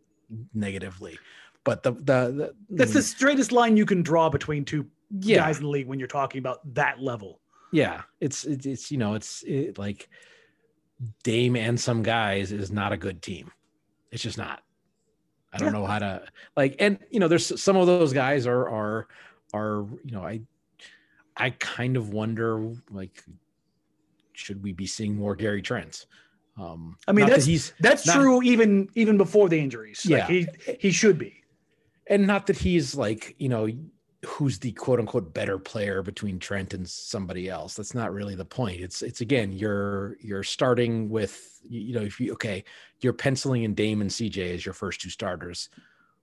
negatively, but the the, the That's the straightest line you can draw between two yeah guys in the league when you're talking about that level. yeah it's it's, it's you know it's it, like Dame and some guys is not a good team. It's just not. I don't Yeah. know how to like, and you know, there's some of those guys are are are you know I I kind of wonder like should we be seeing more Gary Trent? Um, I mean, not that that's- he's That's Not- true even even before the injuries. Like, Yeah. he he should be. And not that he's like you know who's the quote unquote better player between Trent and somebody else. That's not really the point. It's it's again you're you're starting with you know if you okay you're penciling in Dame and CJ as your first two starters.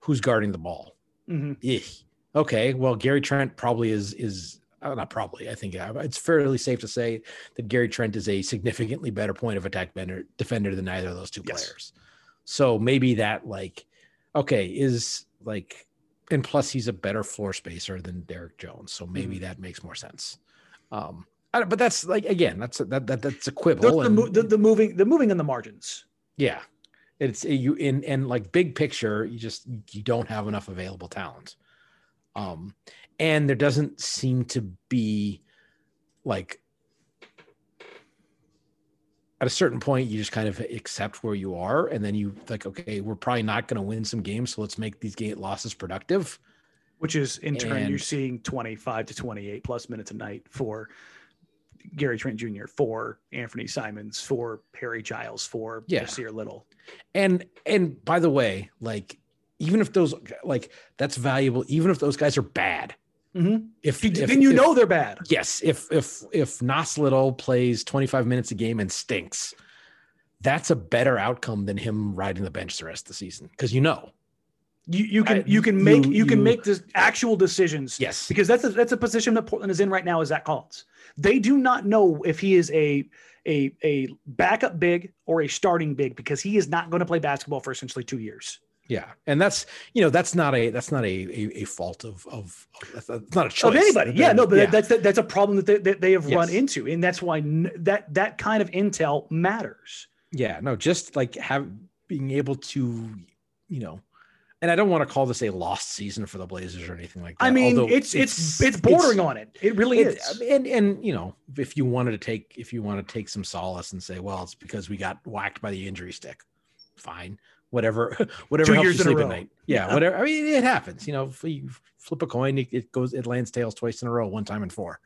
Who's guarding the ball? Mhm. Eh. Okay, well Gary Trent probably is is uh, not probably. I think uh, it's fairly safe to say that Gary Trent is a significantly better point of attack defender, defender than either of those two Yes. players. So maybe that like okay is like and plus he's a better floor spacer than Derrick Jones. So maybe Mm-hmm. that makes more sense. Um I don't- but that's like again that's a, that, that that's a quibble. The, and- the, the moving the moving in the margins. yeah. It's you in and like big picture, you just you don't have enough available talent. Um and there doesn't seem to be like at a certain point you just kind of accept where you are and then you like okay, we're probably not going to win some games, so let's make these game losses productive. Which is in turn you're seeing 25 to 28 plus minutes a night for Gary Trent Jr., for Anthony Simons, for Harry Giles, for Yeah. Little. And and by the way, like even if those like that's valuable, even if those guys are bad. Mhm. If, If- then you if- know they're bad. yes, if if if Nas Little plays 25 minutes a game and stinks, that's a better outcome than him riding the bench the rest of the season because you know. You you can I- you can make you- you, can you- make this actual decisions. Yes. because that's a, that's a position that Portland is in right now. Is Zach Collins? They do not know if he is a a a backup big or a starting big because he is not going to play basketball for essentially two years. Yeah, and that's you know that's not a that's not a a, a fault of of that's not a choice of anybody. Yeah, no, but Yeah. that's that's a problem that they, that they have run into, and that's why n- that that kind of intel matters. yeah no just like have being able to you know and i don't want to call this a lost season for the blazers or anything like that I mean, although it's, it's it's bordering on it. It really it- is. and and you know if you wanted to take if you want to take some solace and say well it's because we got whacked by the injury stick fine whatever whatever Two helps years you in a row. night. Yeah, Yeah. whatever. I mean, it happens. You know, if you flip a coin, it, it goes, it lands tails twice in a row, one time in four.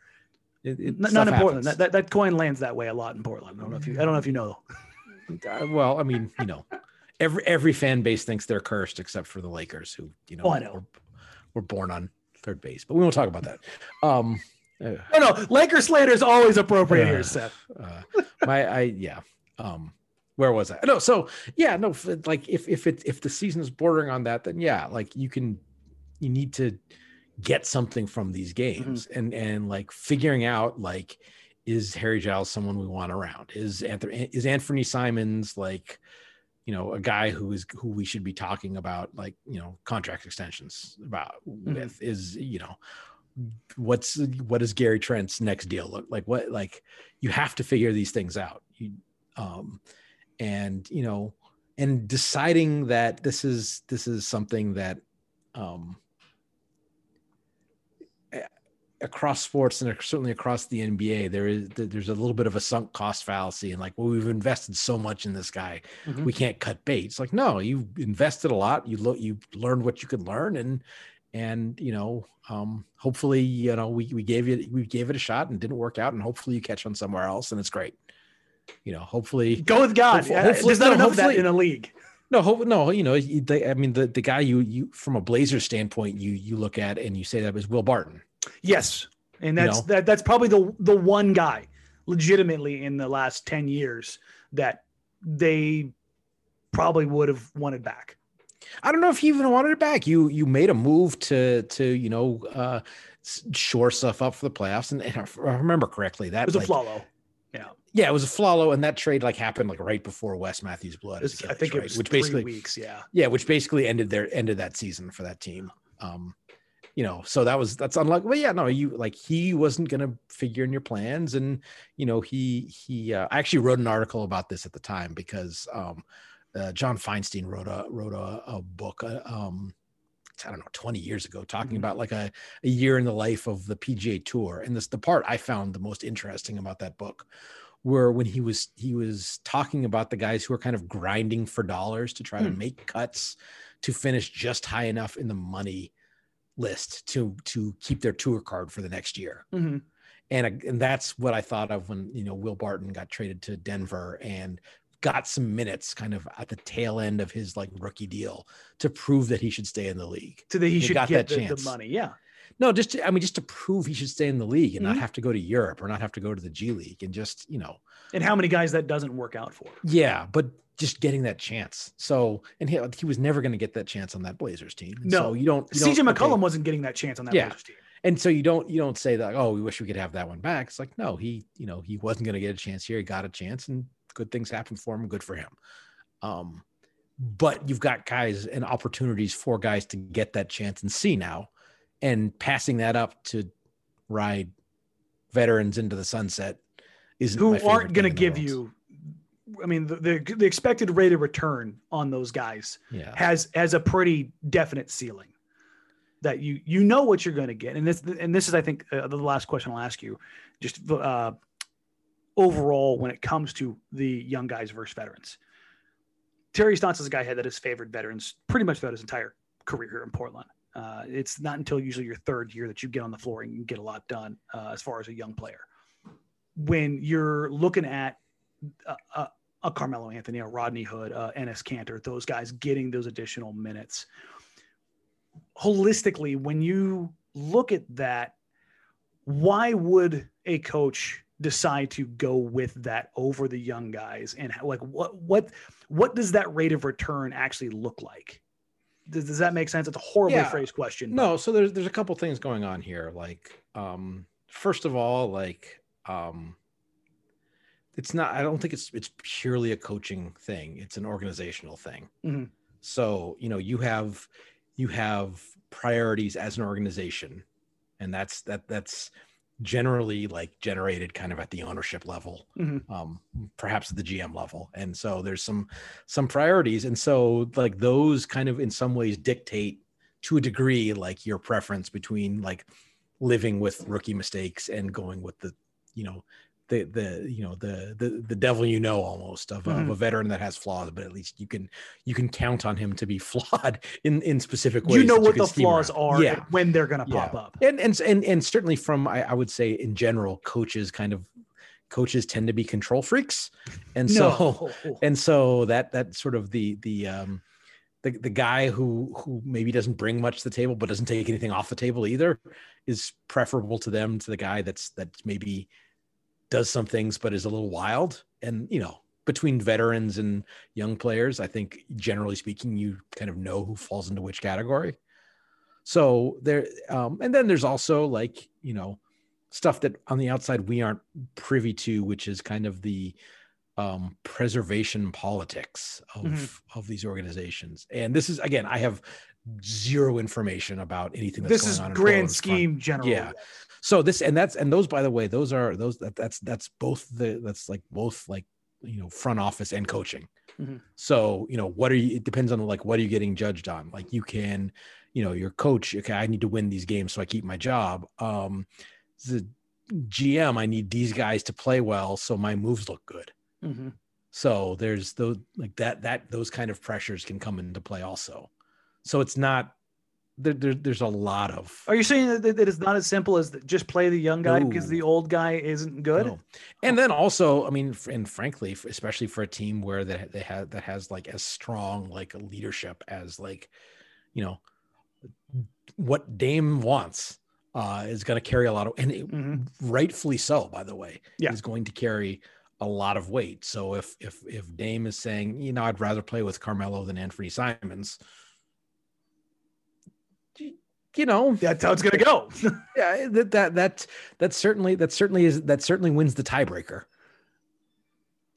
It, it, not stuff in Portland. That, that that coin lands that way a lot in Portland. I don't know if you I don't know if you know. Uh, well, I mean, you know, every every fan base thinks they're cursed except for the Lakers, who you know, Oh, I know. Were, were born on third base. But we won't talk about that. Um, uh, No, no, Laker slander is always appropriate Uh, here, Seth. uh, my I yeah. Um, where was I? No, so yeah, no, like if if it if the season is bordering on that, then yeah, like you can you need to get something from these games and and like figuring out like is Harry Giles someone we want around? Is Anthony is Anthony Simons like you know a guy who is who we should be talking about like you know contract extensions about with is you know what's what is Gary Trent's next deal look like what like you have to figure these things out you um and you know and deciding that this is this is something that um across sports and certainly across the NBA there is there's a little bit of a sunk cost fallacy and like well we've invested so much in this guy Mhm. we can't cut bait it's like no you invested a lot you look you learned what you could learn and and you know um hopefully you know we, we gave you we gave it a shot and didn't work out and hopefully you catch on somewhere else and it's great you know hopefully Go with God. Hopefully- Yeah, hopefully- There's not no, enough that in a league. no, hope, no, you know, you- they, I mean, the, the guy you you from a Blazer standpoint, you you look at and you say that was Will Barton. Yes, and You that's know? that. That's probably the the one guy, legitimately, in the last ten years that they probably would have wanted back. I don't know if he even wanted it back. You you made a move to to you know uh shore stuff up for the playoffs, and, and if I remember correctly, that It was like, Afflalo. Yeah, yeah, it was Afflalo, and that trade like happened like right before Wes Matthews It his was- I think it right? was which three basically weeks. Yeah, yeah, which basically ended their ended that season for that team. Um, you know, so that was that's unlucky. But yeah, no, you like he wasn't gonna figure in your plans, and you know he he. Uh, I actually wrote an article about this at the time because um, uh, John Feinstein wrote a wrote a, a book. Uh, um, I don't know, 20 years ago, talking Mhm. about like a, a year in the life of the PGA Tour. And this the part I found the most interesting about that book were when he was he was talking about the guys who are kind of grinding for dollars to try to Hmm. make cuts to finish just high enough in the money list to to keep their tour card for the next year Mhm. and and that's what I thought of when you know Will Barton got traded to Denver and got some minutes kind of at the tail end of his like rookie deal to prove that he should stay in the league. so that he He should got get that the, the chance. money. Yeah, No, just to, I mean just to prove he should stay in the league and Mhm. not have to go to Europe or not have to go to the G League and just you know and how many guys that doesn't work out for? yeah, but just getting that chance. So and he, he was never going to get that chance on that Blazers team. And No. so you don't. You CJ don't- McCollum okay. wasn't getting that chance on that Yeah. Blazers team. and so you don't you don't say that oh we wish we could have that one back it's like no he you know he wasn't going to get a chance here he got a chance and good things happen for him good for him um but you've got guys and opportunities for guys to get that chance and see now and passing that up to ride veterans into the sunset is Who aren't going to give you? I mean, the, the the expected rate of return on those guys yeah. has has a pretty definite ceiling that you you know what you're going to get. And this and this is i think uh, the last question i'll ask you just uh overall when it comes to the young guys versus veterans. Terry stotts is a guy that has favored veterans pretty much throughout his entire career here in portland uh, it's not until usually your third year that you get on the floor and you get a lot done uh, as far as a young player when you're looking at a, a, a Carmelo Anthony, a Rodney Hood, uh, Enes Kanter, those guys getting those additional minutes. Holistically, when you look at that, why would a coach decide to go with that over the young guys? And how, like, what what what does that rate of return actually look like? Does, does that make sense? It's a horribly Yeah. phrased question. but- no so there's there's a couple things going on here like um first of all like um it's not i don't think it's it's purely a coaching thing it's an organizational thing Mhm. so you know you have you have priorities as an organization and that's that that's generally like generated kind of at the ownership level Mhm. um perhaps at the gm level and so there's some some priorities and so like those kind of in some ways dictate to a degree like your preference between like living with rookie mistakes and going with the you know the the you know the the the devil you know almost of, Mhm. of a veteran that has flaws, but at least you can you can count on him to be flawed in in specific ways. You know what can the flaws around. are Yeah, when they're going to Yeah. pop up. and and and and certainly from I, I would say in general, coaches kind of coaches tend to be control freaks, and so no. and so that that sort of the the um the, the guy who who maybe doesn't bring much to the table but doesn't take anything off the table either is preferable to them to the guy that's that maybe does some things but is a little wild and you know between veterans and young players i think generally speaking you kind of know who falls into which category so there um and then there's also like you know stuff that on the outside we aren't privy to which is kind of the um, preservation politics of Mhm. of these organizations. And this is again, I have zero information about anything that's this going is on grand scheme general. Yeah. So this and that's and those by the way, those are those that that's that's both the that's like both like you know front office and coaching. Mhm. So you know what are you? It depends on like what are you getting judged on. Like you can, you know, your coach. Okay, I need to win these games so I keep my job. Um, the GM, I need these guys to play well so my moves look good. Mhm. So there's those like that that those kind of pressures can come into play also. So it's not there, there there's a lot of Are you saying that that it's not as simple as just play the young guy because the old guy isn't good? No. And then also, I mean, and frankly, especially for a team where that they have that has like as strong like a leadership as like, you know, what Dame wants uh, is going to carry a lot of, and it, Mhm. rightfully so, by the way, Yeah. is going to carry a lot of weight. So if if if Dame is saying, you know, I'd rather play with Carmelo than Anthony Simons, you know, That's how it's going to go. yeah, that that that that certainly that certainly is that certainly wins the tiebreaker.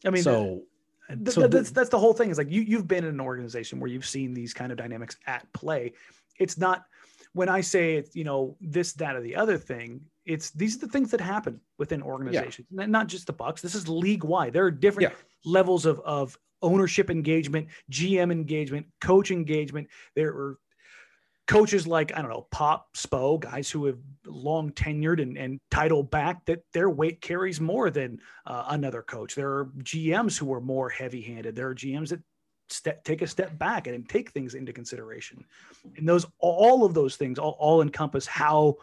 I mean, so th- uh, so th- that's that's the whole thing. Is like you you've been in an organization where you've seen these kind of dynamics at play. It's not when I say it's you know this that or the other thing. It's these are the things that happen within organizations, N- not just the Bucks. This is league wide. There are different Yeah. levels of of ownership engagement, GM engagement, coach engagement. There are coaches like I don't know Pop Spo, guys who have long tenured and, and title back that their weight carries more than uh, another coach. There are GMs who are more heavy handed. There are GMs that step, take a step back and take things into consideration. And those all of those things all, all encompass how.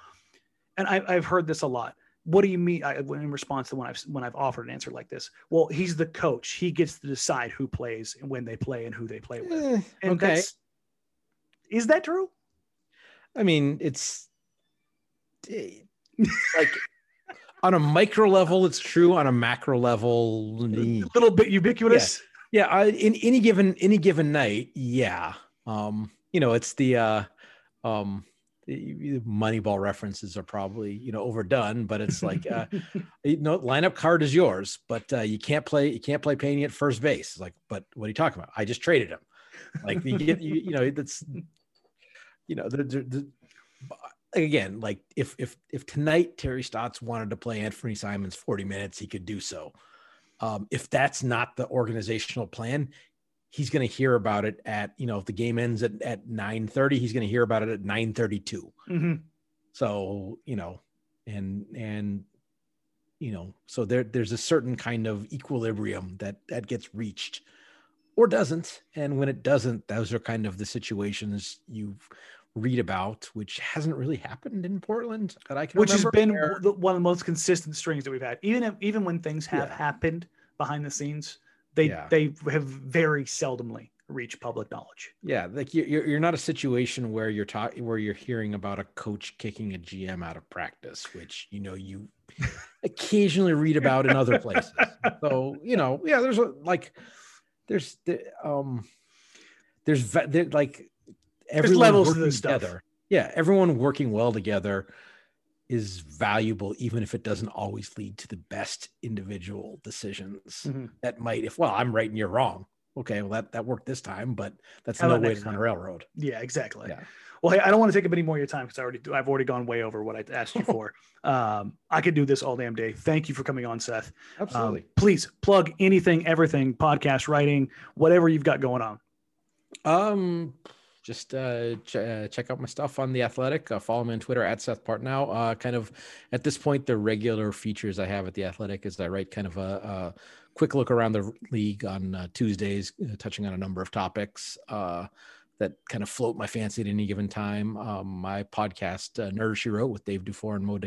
And I, I've heard this a lot. What do you mean? I, in response to when I've when I've offered an answer like this, well, he's the coach. He gets to decide who plays and when they play and who they play with. eh, And okay. that's- is that true? I mean, it's like on a micro level, it's true. On a macro level, A little bit ubiquitous. yeah. I, in any given any given night, yeah. Um, you know, it's the uh, um, Moneyball references are probably you know overdone, but it's like uh, you know, lineup card is yours, but uh, you can't play you can't play Peña at first base. It's like, but what are you talking about? I just traded him. Like you get you, you know that's you know the, the, the again like if if if tonight Terry Stotts wanted to play Anthony Simons 40 minutes, he could do so. Um, if that's not the organizational plan, he's going to hear about it at you know if the game ends at at 9 30, he's going to hear about it at 9 32. Mhm. So, you know, and and you know, so there there's a certain kind of equilibrium that that gets reached or doesn't. And when it doesn't, those are kind of the situations you read about, which hasn't really happened in Portland that I can which has been where- one of the most consistent strings that we've had. Even if, even when things have Yeah. happened behind the scenes, they Yeah. they have very seldomly reached public knowledge. yeah, like you- you're you're not a situation where you're talking where you're hearing about a coach kicking a GM out of practice, which you know you occasionally read about in other places. So you know, yeah, there's a like there's the um there's ve- there, like everyone levels working this stuff. together. Yeah, everyone working well together is valuable, even if it doesn't always lead to the best individual decisions Mhm. that might. If well, I'm right and you're wrong. Okay, well that that worked this time, but that's How no way to run a railroad. Yeah, exactly. Yeah. Well, hey, I don't want to take up any more of your time because I already I've already gone way over what I asked you for. um, I could do this all damn day. Thank you for coming on, Seth. Um, Absolutely. please plug anything, everything, podcast writing, whatever you've got going on. Um, just uh, ch- uh, check out my stuff on the Athletic. Uh, follow me on Twitter at Seth Partnow. Uh, kind of at this point, the regular features I have at the Athletic is I write kind of a, a quick look around the league on uh, Tuesdays, touching on a number of topics that kind of float my fancy at any given time. Um, my podcast, uh, Nerd She Wrote with Dave Dufour and Mo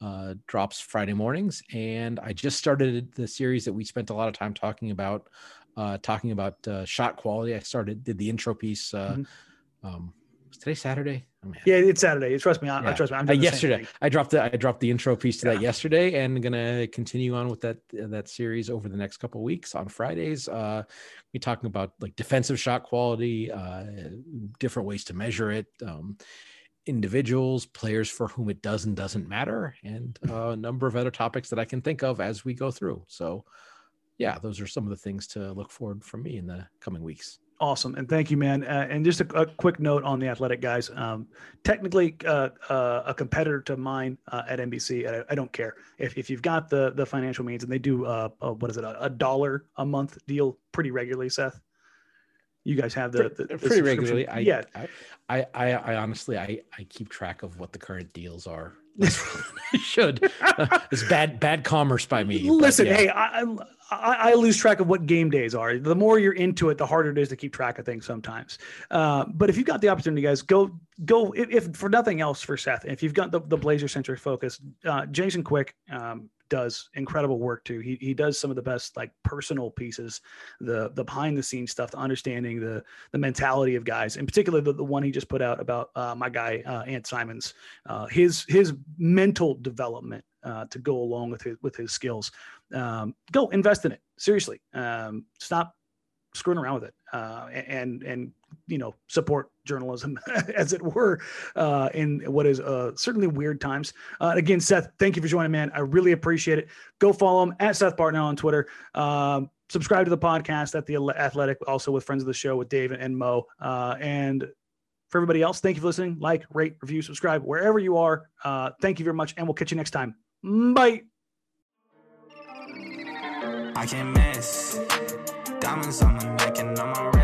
uh, drops Friday mornings. And I just started the series that we spent a lot of time talking about, uh, talking about uh, shot quality. I started, did the intro piece. Uh, Mhm. um, was today Saturday? Oh. Yeah, it's Saturday. Trust me. I, I trust me. I'm Uh, yesterday i dropped the i dropped the intro piece to Yeah. that yesterday and gonna continue on with that that series over the next couple of weeks on fridays uh we talking about like defensive shot quality uh different ways to measure it um individuals players for whom it does and doesn't matter and uh, a number of other topics that i can think of as we go through so yeah those are some of the things to look forward from me in the coming weeks Awesome, and thank you, man. Uh, and just a, a quick note on the athletic guys. Um, technically, uh, uh, a competitor to mine uh, at NBC. I, I don't care if, if you've got the the financial means, and they do uh, uh what is it, a, a dollar a month deal pretty regularly. Seth, you guys have the, the, the pretty regularly I, yeah, I, I i honestly i i keep track of what the current deals are That's what I should it's bad bad commerce by me Listen, yeah. hey, I, I I lose track of what game days are. The more you're into it, the harder it is to keep track of things sometimes. Uh, but if you've got the opportunity, guys, go go. If, if for nothing else for Seth, if you've got the, the Blazer centric focus, uh, Jason Quick um, does incredible work too. He he does some of the best like personal pieces, the the behind the scenes stuff, the understanding the the mentality of guys, in particular the, the one he just put out about uh, my guy uh, Ant Simons, uh, his his mental development uh, to go along with his with his skills. Um, go invest in it seriously. Um, stop screwing around with it uh, and and you know support journalism as it were uh, in what is uh, certainly weird times. Uh, again, Seth, thank you for joining, man. I really appreciate it. Go follow him at Seth Partnow on Twitter. Um, subscribe to the podcast at the Athletic, also with friends of the show with Dave and Mo. Uh, and for everybody else, thank you for listening. Like, rate, review, subscribe wherever you are. Uh, thank you very much, and we'll catch you next time. Bye. I can't miss. Diamonds on the neck and on my.